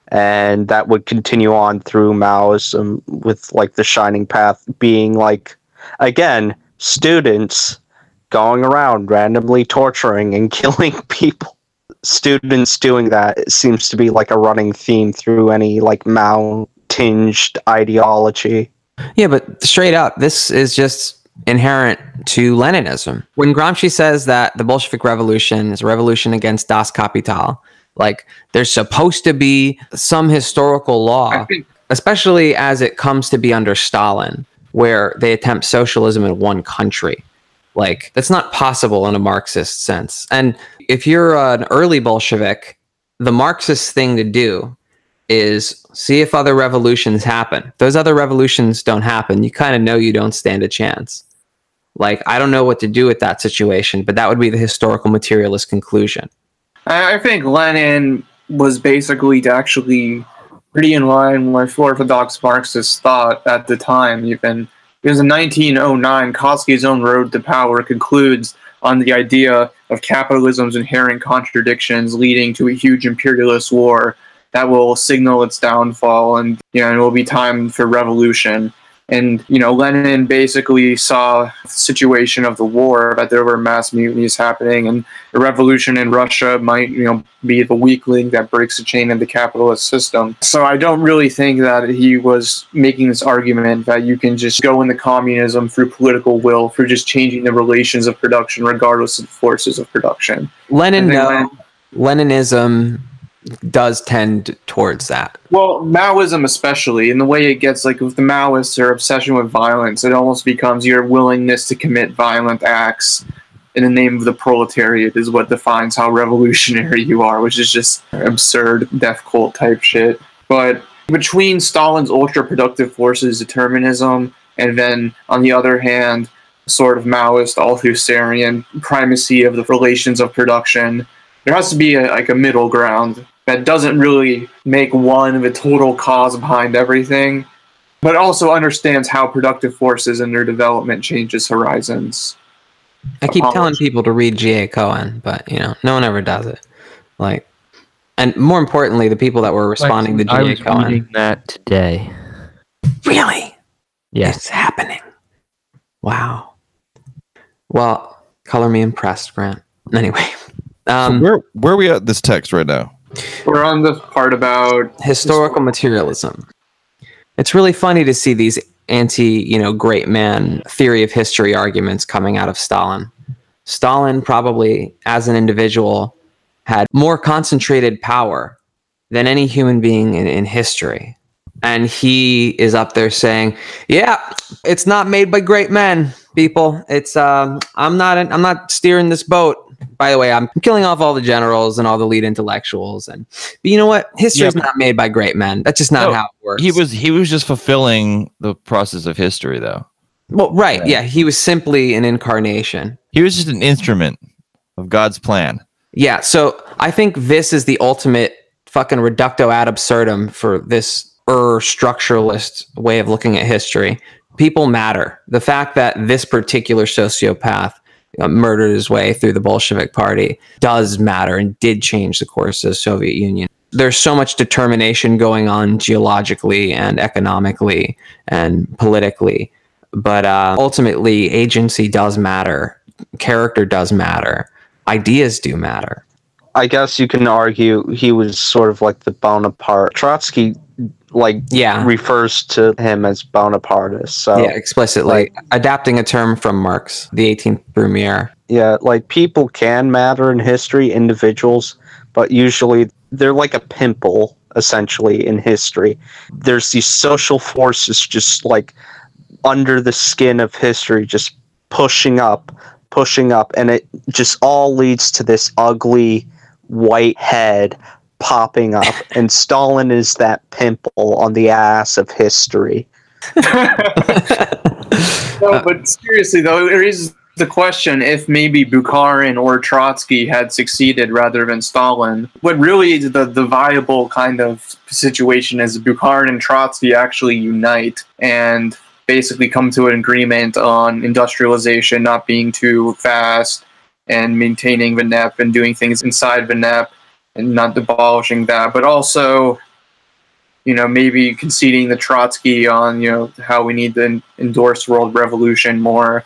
And that would continue on through Maoism with like the Shining Path being like, again, students going around randomly torturing and [laughs] killing people. Students doing that it seems to be like a running theme through any like Mao tinged ideology. Yeah, but straight up, this is just inherent to Leninism. When Gramsci says that the Bolshevik Revolution is a revolution against Das Kapital, like there's supposed to be some historical law, especially as it comes to be under Stalin, where they attempt socialism in one country. Like that's not possible in a Marxist sense. And if you're an early Bolshevik, the Marxist thing to do is see if other revolutions happen. Those other revolutions don't happen. You kind of know you don't stand a chance. Like I don't know what to do with that situation, but that would be the historical materialist conclusion. I think Lenin was basically actually pretty in line with Orthodox Marxist thought at the time, even because in 1909, Kautsky's own Road to Power concludes on the idea of capitalism's inherent contradictions leading to a huge imperialist war that will signal its downfall and you know it will be time for revolution. And you know, Lenin basically saw the situation of the war that there were mass mutinies happening, and a revolution in Russia might, you know, be the weak link that breaks the chain of the capitalist system. So I don't really think that he was making this argument that you can just go into communism through political will, through just changing the relations of production, regardless of the forces of production. Lenin, no, Leninism does tend towards that. Well, Maoism especially, in the way it gets like with the Maoists, their obsession with violence, it almost becomes your willingness to commit violent acts in the name of the proletariat is what defines how revolutionary you are, which is just absurd death cult type shit. But between Stalin's ultra productive forces determinism and then on the other hand, sort of Maoist Althusserian primacy of the relations of production, there has to be a, like a middle ground that doesn't really make one the total cause behind everything, but also understands how productive forces and their development changes horizons. I keep telling people to read G.A. Cohen, but you know, no one ever does it. Like, And more importantly, the people that were responding to I G.A. was Cohen. reading that today. Really? Yes. It's happening. Wow. Well, color me impressed, Grant. Anyway, [laughs] um, where where are we at this text right now? We're on the part about historical materialism. It's really funny to see these anti, you know, great man theory of history arguments coming out of Stalin. Stalin probably, as an individual, had more concentrated power than any human being in, in history. And he is up there saying, "Yeah, it's not made by great men, people. It's um, I'm not I'm not steering this boat. By the way, I'm killing off all the generals and all the lead intellectuals. And but you know what? History is Yeah, not made by great men. That's just not No, how it works. He was he was just fulfilling the process of history, though. well, right? Yeah, he was simply an incarnation. He was just an instrument of God's plan. Yeah, so I think this is the ultimate fucking reductio ad absurdum for this er structuralist way of looking at history. People matter. The fact that this particular sociopath uh, murdered his way through the Bolshevik Party does matter and did change the course of the Soviet Union. There's so much determination going on geologically and economically and politically, but uh, ultimately, agency does matter. Character does matter. Ideas do matter. I guess you can argue he was sort of like the Bonaparte. Trotsky, like, Yeah. refers to him as Bonapartist. So yeah, explicitly adapting a term from Marx, the 18th Brumaire. Yeah, like people can matter in history, individuals, but usually they're like a pimple essentially in history. There's these social forces just like under the skin of history, just pushing up, pushing up, and it just all leads to this ugly white head popping up. and Stalin is that pimple on the ass of history. [laughs] no, but seriously though, it raises the question if maybe Bukharin or Trotsky had succeeded rather than Stalin. What really the, the viable kind of situation is Bukharin and Trotsky actually unite and basically come to an agreement on industrialization not being too fast and maintaining the NEP and doing things inside the NEP and not abolishing that, but also you know, maybe conceding the Trotsky on, you know, how we need to endorse world revolution more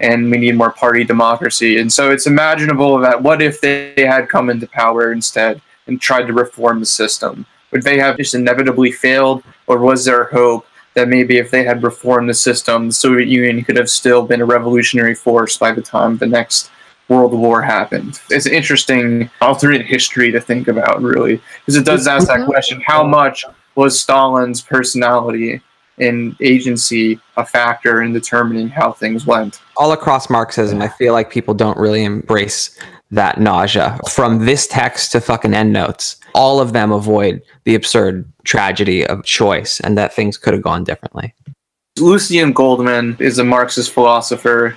and we need more party democracy. And so it's imaginable that what if they had come into power instead and tried to reform the system? Would they have just inevitably failed? Or was there hope that maybe if they had reformed the system, the Soviet Union could have still been a revolutionary force by the time the next World War happened? It's an interesting alternate history to think about, really, because it does ask that question how much was Stalin's personality and agency a factor in determining how things went? All across Marxism, I feel like people don't really embrace that nausea. From this text to fucking endnotes, all of them avoid the absurd tragedy of choice and that things could have gone differently. Lucien Goldmann is a Marxist philosopher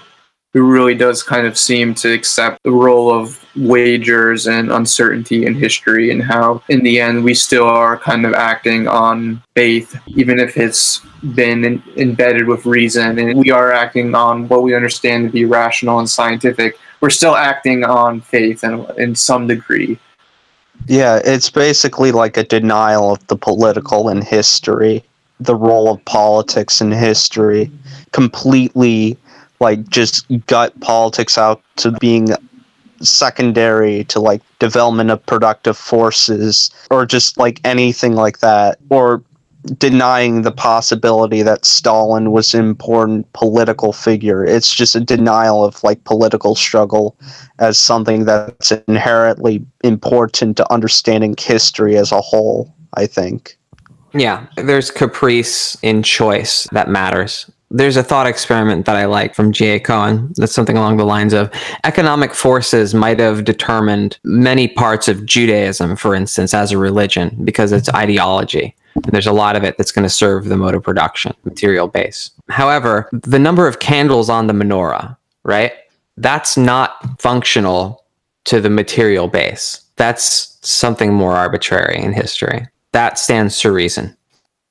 who really does kind of seem to accept the role of wagers and uncertainty in history and how in the end we still are kind of acting on faith even if it's been in, embedded with reason. And we are acting on what we understand to be rational and scientific. We're still acting on faith in, in some degree. Yeah, it's basically like a denial of the political and history, the role of politics in history, completely like just gut politics out to being secondary to like development of productive forces or just like anything like that or denying the possibility that Stalin was an important political figure. It's just a denial of like political struggle as something that's inherently important to understanding history as a whole, I think. Yeah, there's caprice in choice that matters. There's a thought experiment that I like from G.A. Cohen. That's something along the lines of economic forces might have determined many parts of Judaism, for instance, as a religion, because it's ideology. And there's a lot of it that's going to serve the mode of production, material base. However, the number of candles on the menorah, right? That's not functional to the material base. That's something more arbitrary in history. That stands to reason.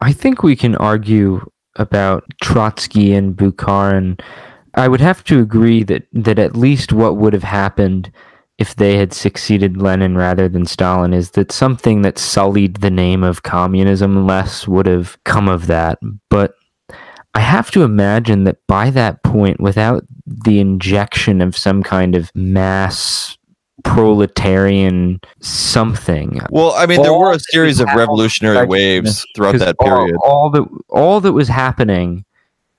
I think we can argue about Trotsky and Bukharin. I would have to agree that, that at least what would have happened if they had succeeded Lenin rather than Stalin is that something that sullied the name of communism less would have come of that. But I have to imagine that by that point, without the injection of some kind of mass proletarian something. Well, I mean, there were a series of revolutionary waves throughout that all- period. All, that all that was happening,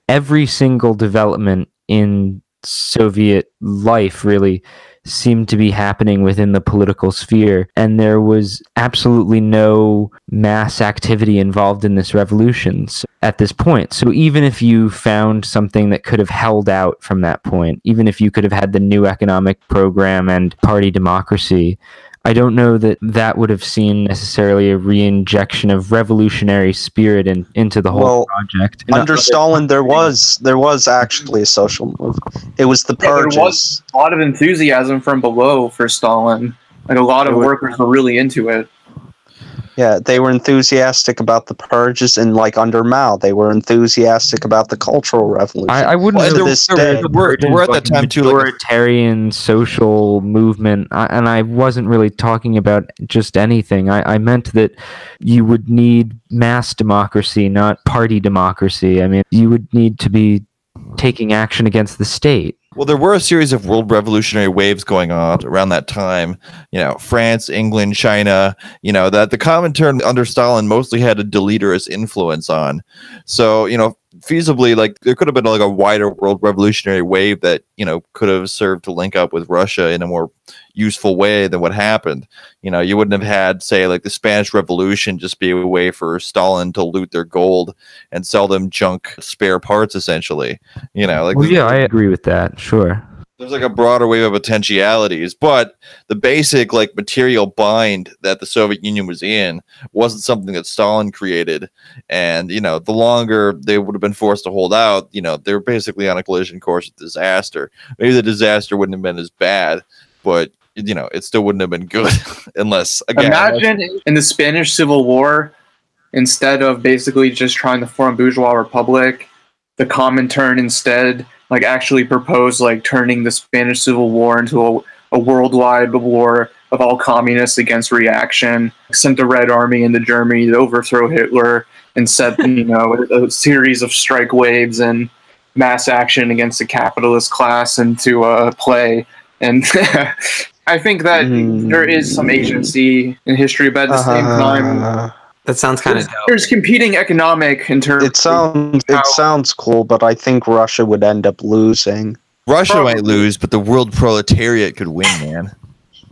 every single development in Soviet life really seemed to be happening within the political sphere, and there was absolutely no mass activity involved in this revolution at this point. So even if you found something that could have held out from that point, even if you could have had the new economic program and party democracy, I don't know that that would have seen necessarily a re-injection of revolutionary spirit in, into the whole Well, project. Under Stalin, there was there was actually a social move. It was the Yeah, there purges. was a lot of enthusiasm from below for Stalin. Like a lot of workers were really into it. Yeah, they were enthusiastic about the purges, and like under Mao, they were enthusiastic about the Cultural Revolution. I, I wouldn't Well, really there- this say day- the there were- there were at purges, that time, too, like a- majoritarian social movement, I, and I wasn't really talking about just anything. I, I meant that you would need mass democracy, not party democracy. I mean, you would need to be taking action against the state. Well, there were a series of world revolutionary waves going on around that time. You know, France, England, China. You know that the Comintern under Stalin mostly had a deleterious influence on. So you know, feasibly, like there could have been like a wider world revolutionary wave that you know could have served to link up with Russia in a more useful way than what happened. You know, you wouldn't have had, say, like the Spanish Revolution just be a way for Stalin to loot their gold and sell them junk spare parts, essentially. You know, like Well, yeah, I agree with that. Sure. There's like a broader wave of potentialities, but the basic like material bind that the Soviet Union was in wasn't something that Stalin created. And you know, the longer they would have been forced to hold out, you know, they were basically on a collision course with disaster. Maybe the disaster wouldn't have been as bad, but you know, it still wouldn't have been good [laughs] unless again. Imagine in the Spanish Civil War, instead of basically just trying to form bourgeois republic, the Comintern instead like actually proposed like turning the Spanish Civil War into a, a worldwide war of all communists against reaction. Sent the Red Army into Germany to overthrow Hitler and set [laughs] you know a, a series of strike waves and mass action against the capitalist class into uh, play. And [laughs] I think that Mm. there is some agency in history, but at the same time, Uh, That sounds kind of there's, dope. there's competing economic in terms. it sounds How- it sounds cool, but I think Russia would end up losing. Russia might lose, but the world proletariat could win, man.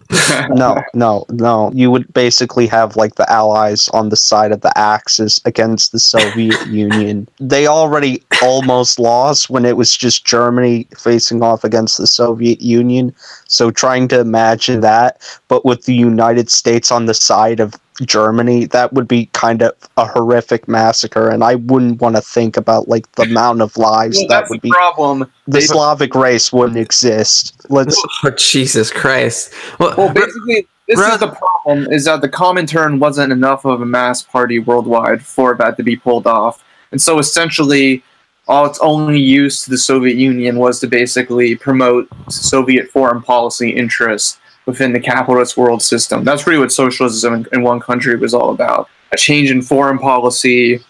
[laughs] No, no, no. You would basically have like the Allies on the side of the Axis against the Soviet [laughs] Union. They already almost lost when it was just Germany facing off against the Soviet Union. So trying to imagine that, but with the United States on the side of Germany, that would be kind of a horrific massacre. And I wouldn't want to think about like the amount of lives Well, that that's would the be. problem. The They- Slavic race wouldn't exist. Let's [laughs] Oh, Jesus Christ. Well, Well, basically, this Bro- is the problem: is that the Comintern wasn't enough of a mass party worldwide for that to be pulled off, and so essentially, all its only use to the Soviet Union was to basically promote Soviet foreign policy interests within the capitalist world system. That's really what socialism in, in one country was all about: a change in foreign policy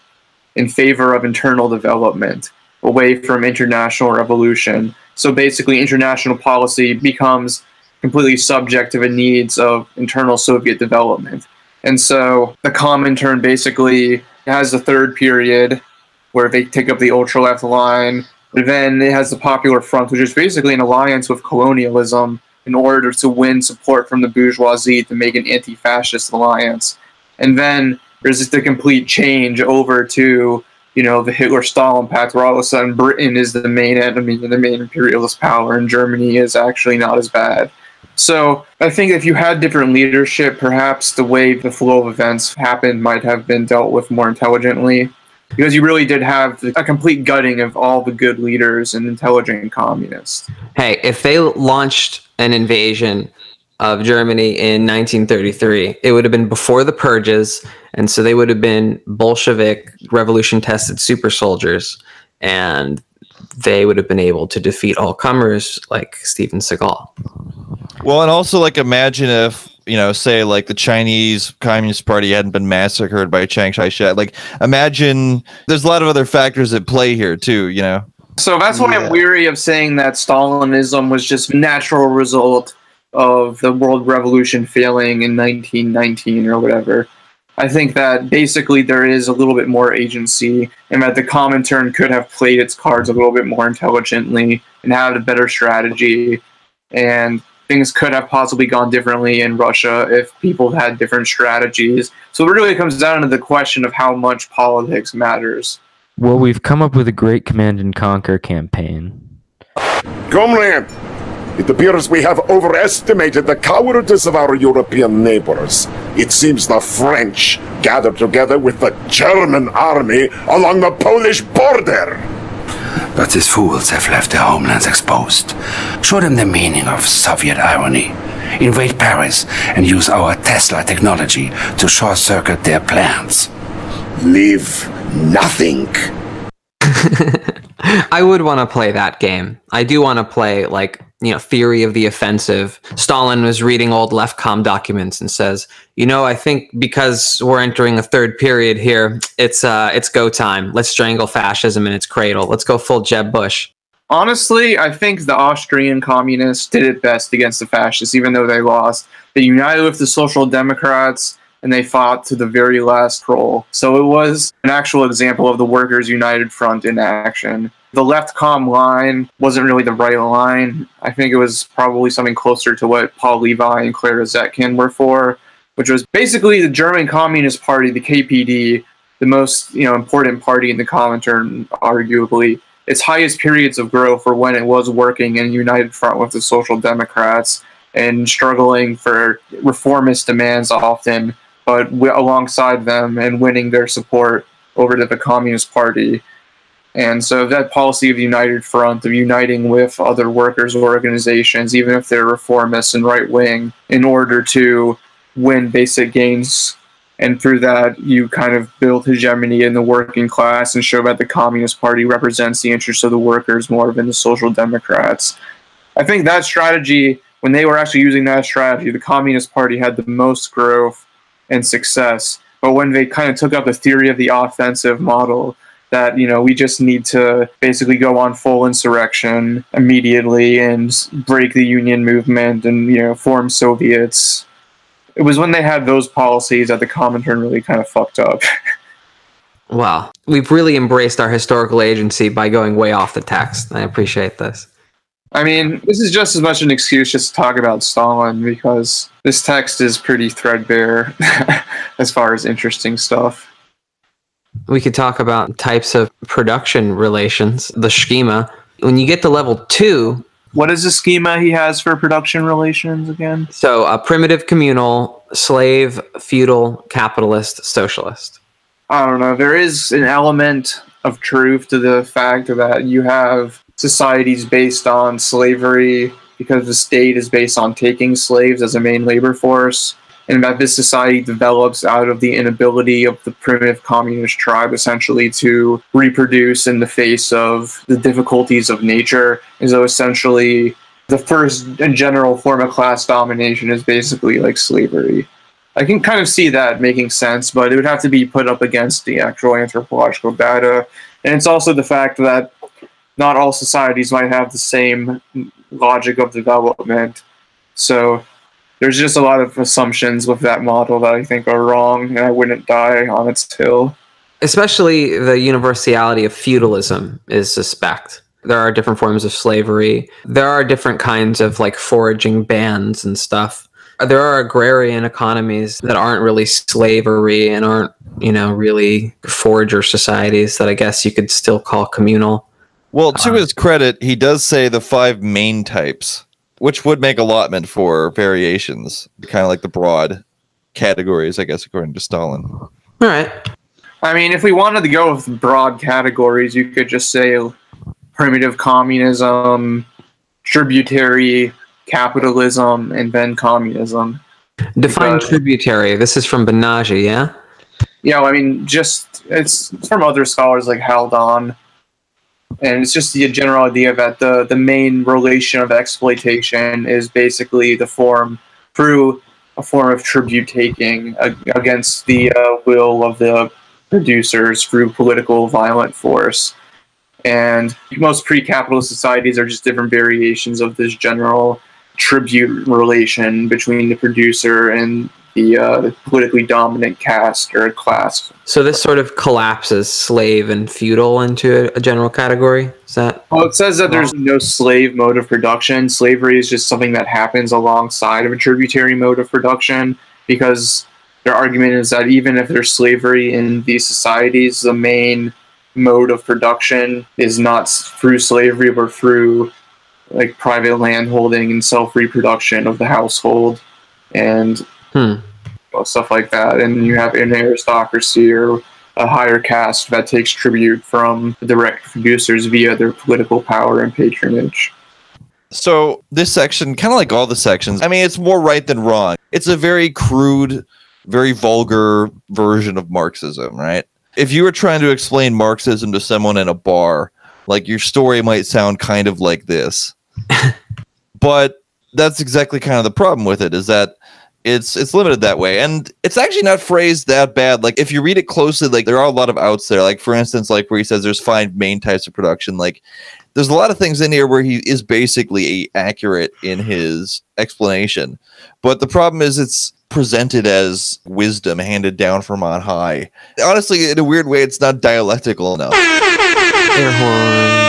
in favor of internal development, away from international revolution. So basically, international policy becomes completely subject to the needs of internal Soviet development. And so the Comintern basically has the third period where they take up the ultra left line. Then it has the Popular Front, which is basically an alliance with colonialism in order to win support from the bourgeoisie to make an anti fascist alliance. And then there's just a complete change over to, you know, the Hitler Stalin pact, where all of a sudden Britain is the main enemy and the main imperialist power, and Germany is actually not as bad. So I think if you had different leadership, perhaps the way the flow of events happened might have been dealt with more intelligently. Because you really did have a complete gutting of all the good leaders and intelligent communists. hey, if they launched an invasion of Germany in 1933, it would have been before the purges, and so they would have been Bolshevik revolution tested super soldiers, and they would have been able to defeat all comers like Steven Seagal. Well, and also like imagine if you know, say like the Chinese Communist Party hadn't been massacred by Chiang Kai-shek. Like, imagine there's a lot of other factors at play here too. You know. So that's why Yeah. I'm weary of saying that Stalinism was just natural result of the world revolution failing in 1919 or whatever. I think that basically there is a little bit more agency, and that the Comintern could have played its cards a little bit more intelligently and had a better strategy, and things could have possibly gone differently in Russia if people had different strategies. So it really comes down to the question of how much politics matters. Well, we've come up with a great command and conquer campaign. Comrade, it appears we have overestimated the cowardice of our European neighbors. It seems the French gathered together with the German army along the Polish border. But these fools have left their homelands exposed. Show them the meaning of Soviet irony. Invade Paris and use our Tesla technology to short circuit their plans. Leave nothing. [laughs] [laughs] I would want to play that game. I do want to play like you know theory of the offensive. Stalin was reading old leftcom documents and says, you know, I think because we're entering a third period here, it's uh it's go time. Let's strangle fascism in its cradle. Let's go full Jeb Bush. Honestly, I think the Austrian communists did it best against the fascists, even though they lost. They united with the Social Democrats and they fought to the very last roll. So it was an actual example of the Workers' United Front in action. The left com line wasn't really the right line. I think it was probably something closer to what Paul Levi and Clara Zetkin were for, which was basically the German Communist Party, the KPD, the most you know important party in the Comintern, arguably its highest periods of growth were when it was working in united front with the Social Democrats and struggling for reformist demands often, but alongside them and winning their support over to the Communist Party. And so that policy of united front, of uniting with other workers' organizations, even if they're reformists and right wing, in order to win basic gains. And through that you kind of build hegemony in the working class and show that the communist party represents the interests of the workers more than the social democrats. I think that strategy when they were actually using that strategy the communist party had the most growth and success. But when they kind of took up the theory of the offensive model that you know we just need to basically go on full insurrection immediately and break the union movement and you know form soviets it was when they had those policies that the Comintern really kind of fucked up. [laughs] Wow, we've really embraced our historical agency by going way off the text. I appreciate this. I mean, this is just as much an excuse just to talk about Stalin because this text is pretty threadbare [laughs] as far as interesting stuff. We could talk about types of production relations, the schema. When you get to level two, What is the schema he has for production relations again? so a primitive communal, slave, feudal, capitalist, socialist. I don't know. There is an element of truth to the fact that you have societies based on slavery because the state is based on taking slaves as a main labor force, and that this society develops out of the inability of the primitive communist tribe essentially to reproduce in the face of the difficulties of nature. And so essentially, the first and general form of class domination is basically like slavery. I can kind of see that making sense, but it would have to be put up against the actual anthropological data. And it's also the fact that not all societies might have the same logic of development. So there's just a lot of assumptions with that model that I think are wrong, and I wouldn't die on its hill. Especially the universality of feudalism is suspect. There are different forms of slavery. There are different kinds of like foraging bands and stuff. There are agrarian economies that aren't really slavery and aren't, you know, really forager societies that I guess you could still call communal. Well, to um, his credit, he does say the five main types, which would make allotment for variations, kind of like the broad categories, I guess, according to Stalin. All right. I mean, if we wanted to go with broad categories, you could just say primitive communism, tributary capitalism, and then communism. Define Because- tributary. This is from Banaji, yeah? Yeah, I mean, just it's from other scholars like Haldon. And it's just the general idea that the the main relation of exploitation is basically the form through a form of tribute taking against the uh, will of the producers through political violent force. And most pre-capitalist societies are just different variations of this general tribute relation between the producer and the uh, politically dominant caste or class. So this sort of collapses slave and feudal into a, a general category. Is that Well, it says that there's no slave mode of production. Slavery is just something that happens alongside of a tributary mode of production because their argument is that even if there's slavery in these societies, the main mode of production is not through slavery but through like private landholding and self reproduction of the household and Hmm. well, stuff like that. And you have an aristocracy or a higher caste that takes tribute from the direct producers via their political power and patronage. So this section, kind of like all the sections, I mean, it's more right than wrong. It's a very crude, very vulgar version of Marxism, right? If you were trying to explain Marxism to someone in a bar, like your story might sound kind of like this. [laughs] but that's exactly kind of the problem with it is that it's it's limited that way. And it's actually not phrased that bad. Like if you read it closely like there are a lot of outs there. Like for instance like where he says there's five main types of production like there's a lot of things in here where he is basically accurate in his explanation. But the problem is it's presented as wisdom handed down from on high. Honestly in a weird way it's not dialectical enough. Air horns?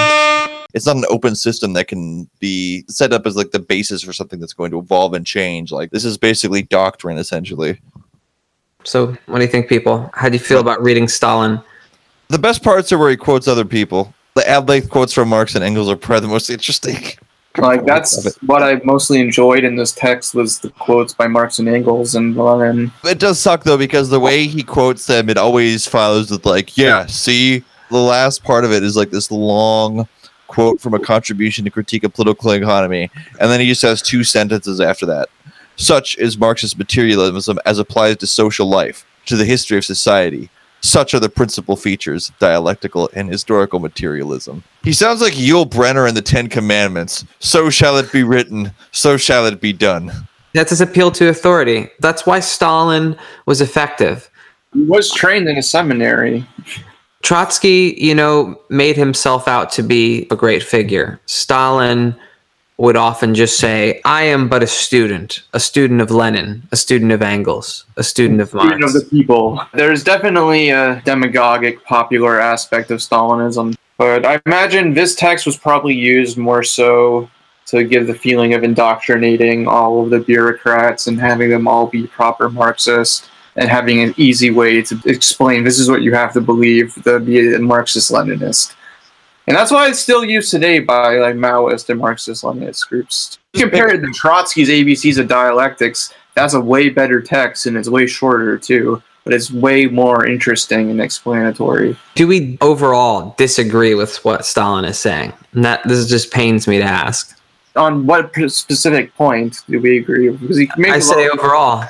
It's not an open system that can be set up as like the basis for something that's going to evolve and change like this is basically doctrine essentially So what do you think, people? How do you feel about reading Stalin? the best parts are where he quotes other people the ad length quotes from marx and engels are probably the most interesting [laughs] Like that's what I mostly enjoyed in this text was the quotes by Marx and Engels and Lenin. It does suck though because the way he quotes them, it always follows with like, "Yeah, see." The last part of it is like this long quote from a contribution to critique of political economy, and then he just has two sentences after that. Such is Marxist materialism as applies to social life, to the history of society. Such are the principal features dialectical and historical materialism. He sounds like Yul Brynner in the Ten Commandments. So shall it be written, so shall it be done. That's his appeal to authority. That's why Stalin was effective. He was trained in a seminary. Trotsky, you know, made himself out to be a great figure. Stalin would often just say, I am but a student, a student of Lenin, a student of Engels, a student of Marx. Student of the people. There's definitely a demagogic, popular aspect of Stalinism, but I imagine this text was probably used more so to give the feeling of indoctrinating all of the bureaucrats and having them all be proper Marxist and having an easy way to explain this is what you have to believe to be a Marxist Leninist. And that's why it's still used today by like Maoist and Marxist Leninist groups. Compared to Trotsky's ABCs of dialectics, that's a way better text and it's way shorter too, but it's way more interesting and explanatory. Do we overall disagree with what Stalin is saying? And that this just pains me to ask. On what specific point do we agree? Because he I say overall.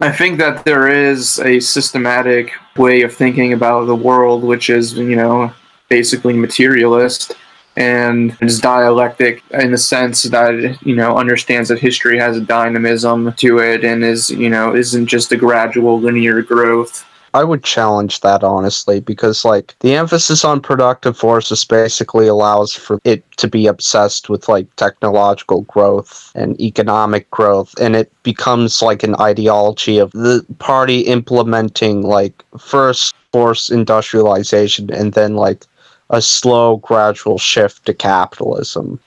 I think that there is a systematic way of thinking about the world, which is, you know, basically materialist and is dialectic in the sense that, you know, understands that history has a dynamism to it and is, you know, isn't just a gradual linear growth. I would challenge that honestly because like the emphasis on productive forces basically allows for it to be obsessed with like technological growth and economic growth and it becomes like an ideology of the party implementing like first force industrialization and then like a slow gradual shift to capitalism.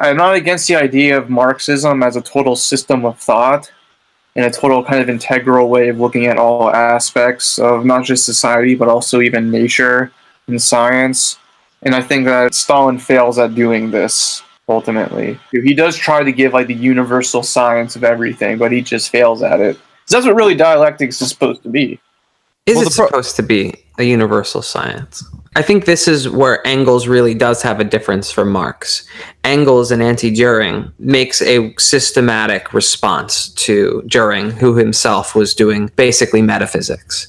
I'm not against the idea of Marxism as a total system of thought and a total kind of integral way of looking at all aspects of not just society but also even nature and science. And I think that Stalin fails at doing this ultimately. He does try to give like the universal science of everything, but he just fails at it. That's what really dialectics is supposed to be. Is Well, it pro- supposed to be a universal science? I think this is where Engels really does have a difference from Marx. Engels and Anti Dühring makes a systematic response to Dühring, who himself was doing basically metaphysics.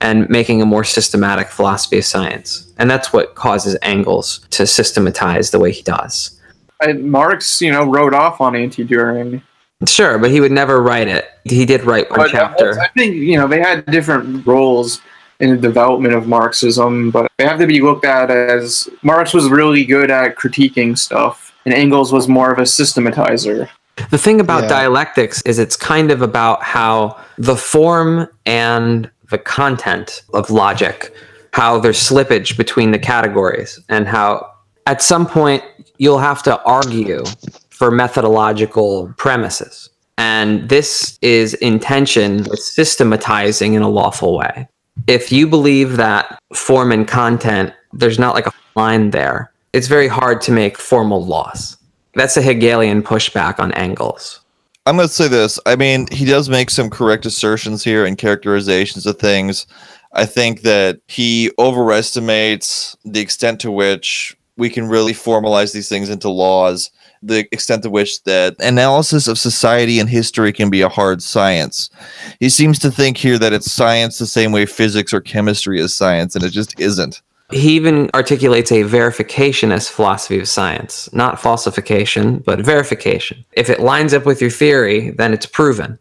and making a more systematic philosophy of science. And that's what causes Engels to systematize the way he does. I, Marx, you know, wrote off on anti-Dühring. Sure, but he would never write it. He did write one But chapter. I think you know they had different roles in the development of Marxism, but they have to be looked at as Marx was really good at critiquing stuff, and Engels was more of a systematizer. The thing about Yeah. dialectics is it's kind of about how the form and the content of logic, how there's slippage between the categories, and how at some point you'll have to argue for methodological premises. And this is intention with systematizing in a lawful way. If you believe that form and content, there's not like a line there, it's very hard to make formal laws. That's a Hegelian pushback on Engels. I'm going to say this. I mean, he does make some correct assertions here and characterizations of things. I think that he overestimates the extent to which we can really formalize these things into laws, the extent to which that analysis of society and history can be a hard science. He seems to think here that it's science the same way physics or chemistry is science, and it just isn't. He even articulates a verificationist philosophy of science, not falsification, but verification. If it lines up with your theory, then it's proven,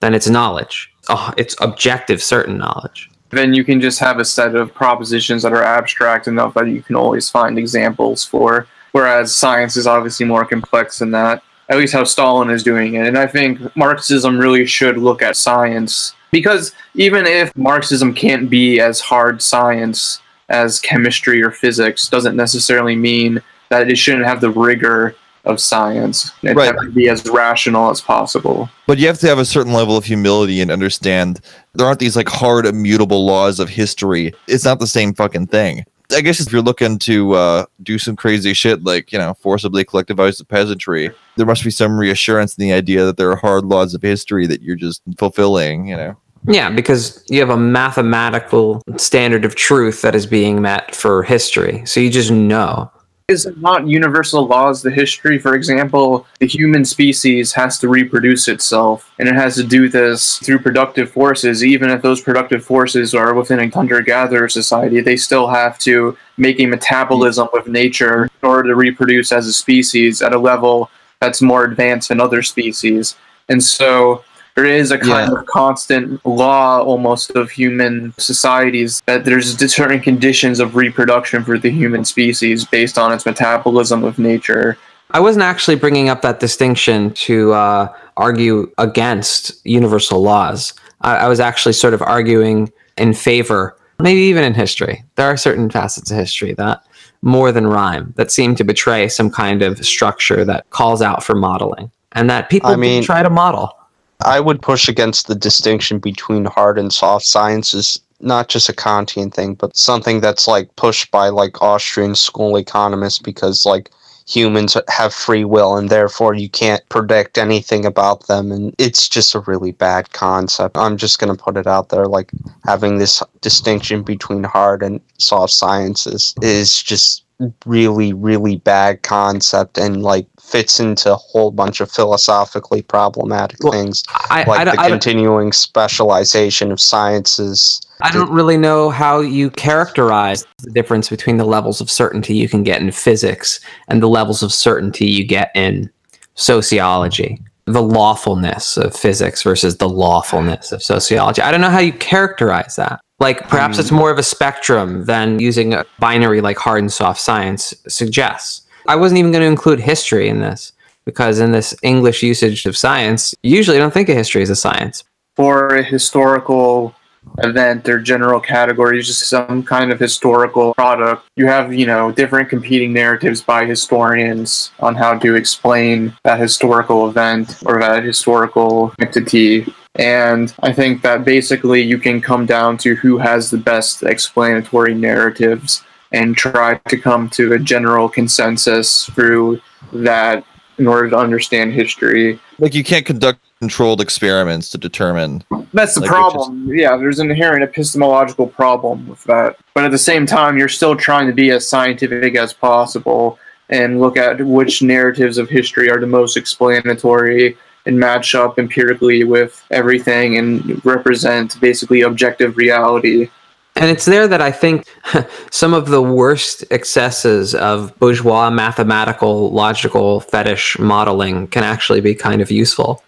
then it's knowledge. Oh, it's objective, certain knowledge. Then you can just have a set of propositions that are abstract enough that you can always find examples for. Whereas science is obviously more complex than that. At least how Stalin is doing it. And I think Marxism really should look at science because even if Marxism can't be as hard science as chemistry or physics, doesn't necessarily mean that it shouldn't have the rigor of science. It Right. have to be as rational as possible. But you have to have a certain level of humility and understand there aren't these like hard immutable laws of history. It's not the same fucking thing. I guess if you're looking to uh, do some crazy shit like, you know, forcibly collectivize the peasantry, there must be some reassurance in the idea that there are hard laws of history that you're just fulfilling, you know. Yeah, because you have a mathematical standard of truth that is being met for history. So you just know. Is not universal laws the history? For example the human species has to reproduce itself and it has to do this through productive forces. Even if those productive forces are within a hunter-gatherer society they still have to make a metabolism with nature in order to reproduce as a species at a level that's more advanced than other species. And so there is a kind of constant law almost of human societies that there's certain conditions of reproduction for the human species based on its metabolism of nature. I wasn't actually bringing up that distinction to uh, argue against universal laws. I, I was actually sort of arguing in favor, maybe even in history. There are certain facets of history that more than rhyme that seem to betray some kind of structure that calls out for modeling and that people I mean- try to model. I would push against the distinction between hard and soft sciences, not just a Kantian thing, but something that's like pushed by like Austrian school economists because like humans have free will and therefore you can't predict anything about them and it's just a really bad concept. I'm just going to put it out there like having this distinction between hard and soft sciences is just really really bad concept and like fits into a whole bunch of philosophically problematic Well, things I, like I, the I, don't- continuing specialization of sciences. I don't really know how you characterize the difference between the levels of certainty you can get in physics and the levels of certainty you get in sociology. The lawfulness of physics versus the lawfulness of sociology. I don't know how you characterize that. Like perhaps it's hmm. more of a spectrum than using a binary like hard and soft science suggests. I wasn't even going to include history in this because in this English usage of science, usually I don't think of history as a science. For a historical event or general category, just some kind of historical product, you have, you know, different competing narratives by historians on how to explain that historical event or that historical entity. And I think that basically you can come down to who has the best explanatory narratives and try to come to a general consensus through that in order to understand history. Like you can't conduct controlled experiments to determine That's the Like, problem. Yeah, there's an inherent epistemological problem with that. But at the same time, you're still trying to be as scientific as possible and look at which narratives of history are the most explanatory and match up empirically with everything and represent basically objective reality. And it's there that I think [laughs] some of the worst excesses of bourgeois mathematical logical fetish modeling can actually be kind of useful.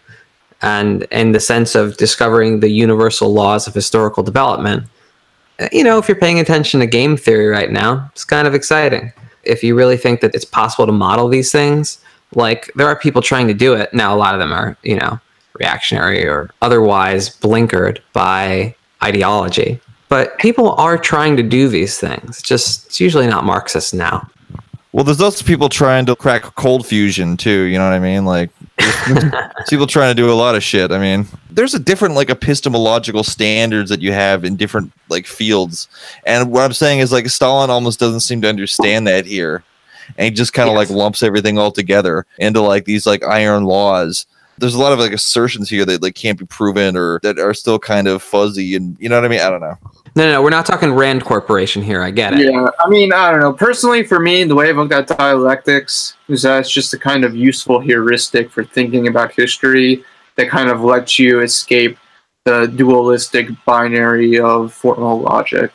And in the sense of discovering the universal laws of historical development, uh, you know, if you're paying attention to game theory right now, it's kind of exciting. If you really think that it's possible to model these things, like there are people trying to do it. Now, a lot of them are, you know, reactionary or otherwise blinkered by ideology. But people are trying to do these things. It's Just it's usually not Marxist now. Well, there's also people trying to crack cold fusion too. You know what I mean? Like [laughs] people trying to do a lot of shit. I mean, there's a different like epistemological standards that you have in different like fields. And what I'm saying is like Stalin almost doesn't seem to understand that here. And he just kind of Yes. like lumps everything all together into like these like iron laws. There's a lot of like assertions here that like can't be proven or that are still kind of fuzzy and you know what I mean? I don't know. No, no, no, we're not talking Rand Corporation here. I get it. Yeah, I mean, I don't know. Personally, for me, the way I've looked at dialectics is that it's just a kind of useful heuristic for thinking about history that kind of lets you escape the dualistic binary of formal logic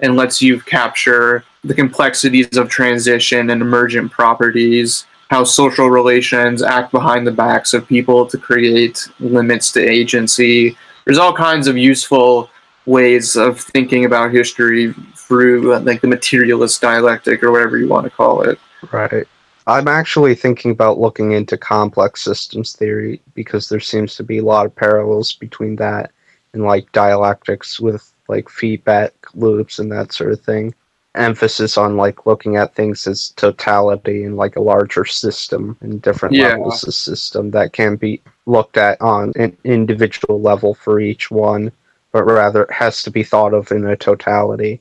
and lets you capture the complexities of transition and emergent properties, how social relations act behind the backs of people to create limits to agency. There's all kinds of useful ways of thinking about history through uh, like the materialist dialectic or whatever you want to call it. Right. I'm actually thinking about looking into complex systems theory because there seems to be a lot of parallels between that and like dialectics with like feedback loops and that sort of thing. Emphasis on like looking at things as totality and like a larger system and different Yeah. levels of system that can be looked at on an individual level for each one, but rather it has to be thought of in a totality.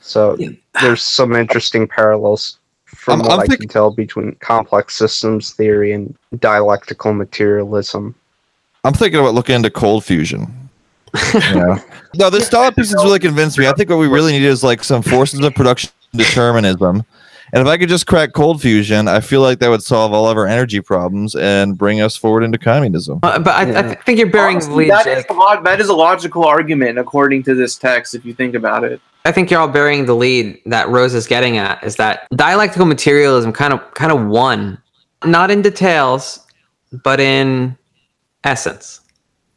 So there's some interesting parallels from I'm- what I'm I think- can tell between complex systems theory and dialectical materialism. I'm thinking about looking into cold fusion. yeah. No, this Stalin piece has really convinced me. I think what we really need is like some forces of production determinism. And if I could just crack cold fusion, I feel like that would solve all of our energy problems and bring us forward into communism. Uh, but I, I th- think you're bearing the lead. that, is a log- that is a logical argument according to this text, if you think about it. I think you're all bearing the lead that Rose is getting at is that dialectical materialism kind of kind of won, not in details, but in essence,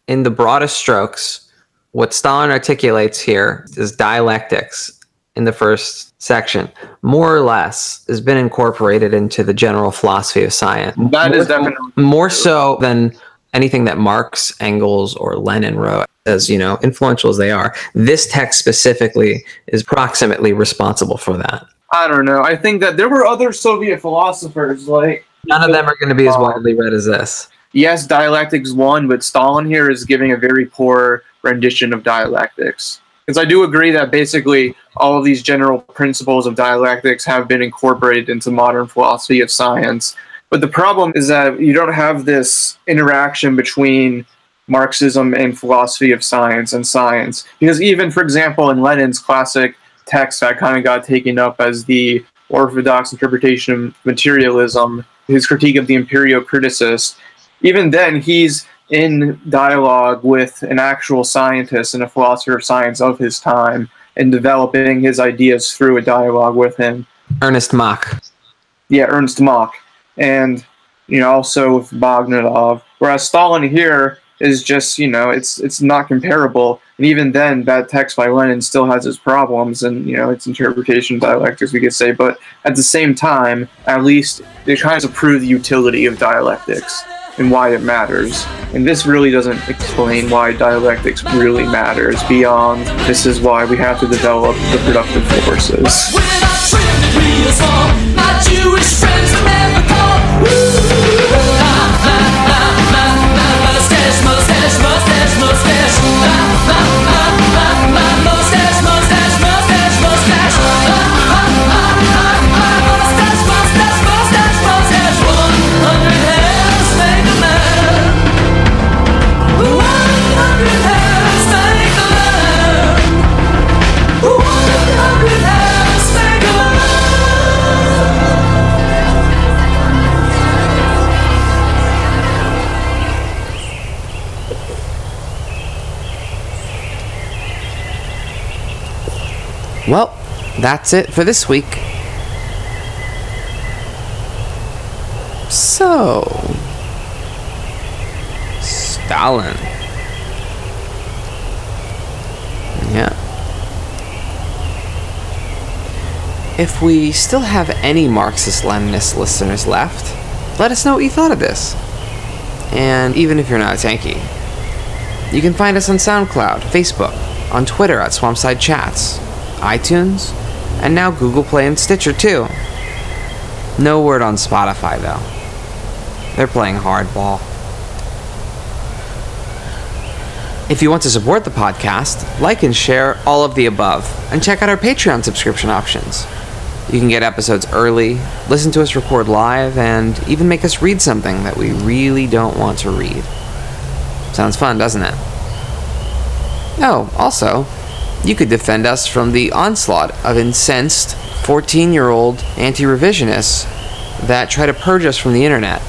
in the broadest strokes. What Stalin articulates here is dialectics in the first section, more or less, has been incorporated into the general philosophy of science. That is More- definitely more so than anything that Marx, Engels, or Lenin wrote. As you know, influential as they are, this text specifically is proximately responsible for that. I don't know. I think that there were other Soviet philosophers like None of them are going to be as widely read as this. yes, dialectics won, but Stalin here is giving a very poor rendition of dialectics. Because I do agree that basically all of these general principles of dialectics have been incorporated into modern philosophy of science. But the problem is that you don't have this interaction between Marxism and philosophy of science and science. Because even, for example, in Lenin's classic text that kind of got taken up as the orthodox interpretation of materialism, his critique of the empirio-criticist, even then he's in dialogue with an actual scientist and a philosopher of science of his time and developing his ideas through a dialogue with him. Ernest Mach. yeah, Ernst Mach, and you know also with Bogdanov. Whereas Stalin here is just you know it's it's not comparable, and even then that text by Lenin still has its problems and you know its interpretation dialectics we could say, but at the same time, at least it kind of prove the utility of dialectics and why it matters. And this really doesn't explain why dialectics really matters beyond this is why we have to develop the productive forces. Well, that's it for this week. So, Stalin. Yeah. If we still have any Marxist Leninist listeners left, let us know what you thought of this. And even if you're not a tanky, you can find us on SoundCloud, Facebook, on Twitter at Swampside Chats, iTunes, and now Google Play and Stitcher too. No word on Spotify though. They're playing hardball. If you want to support the podcast, like and share all of the above, and check out our Patreon subscription options. You can get episodes early, listen to us record live, and even make us read something that we really don't want to read. Sounds fun, doesn't it? Oh, also, you could defend us from the onslaught of incensed 14 year old anti revisionists that try to purge us from the internet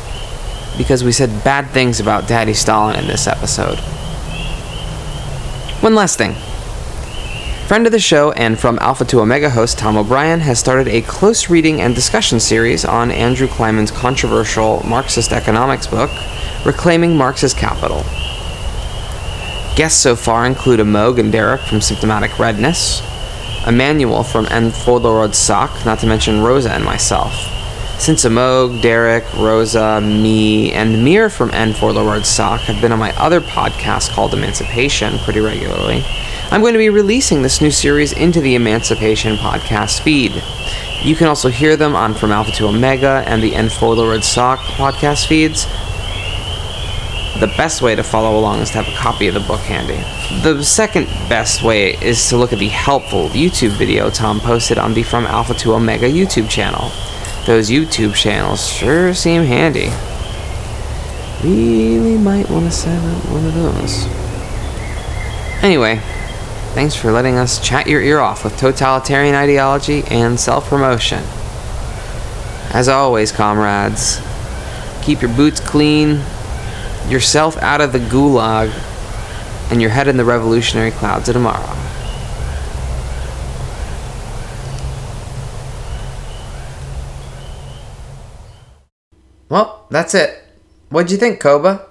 because we said bad things about Daddy Stalin in this episode. One last thing. Friend of the show and from Alpha to Omega host Tom O'Brien has started a close reading and discussion series on Andrew Kliman's controversial Marxist economics book, Reclaiming Marx's Capital. Guests so far include Amog and Derek from Symptomatic Redness, Emmanuel from Enfodorod Sock, not to mention Rosa and myself. Since Amog, Derek, Rosa, me, and Mir from Enfodorod Sock have been on my other podcast called Emancipation pretty regularly, I'm going to be releasing this new series into the Emancipation podcast feed. You can also hear them on From Alpha to Omega and the Enfodorod Sock podcast feeds, the best way to follow along is to have a copy of the book handy. The second best way is to look at the helpful YouTube video Tom posted on the From Alpha to Omega YouTube channel. Those YouTube channels sure seem handy. Really might want to set up one of those. Anyway, thanks for letting us chat your ear off with totalitarian ideology and self promotion. As always, comrades, keep your boots clean, yourself out of the gulag, and your head in the revolutionary clouds of tomorrow. Well, that's it. What'd you think, Koba?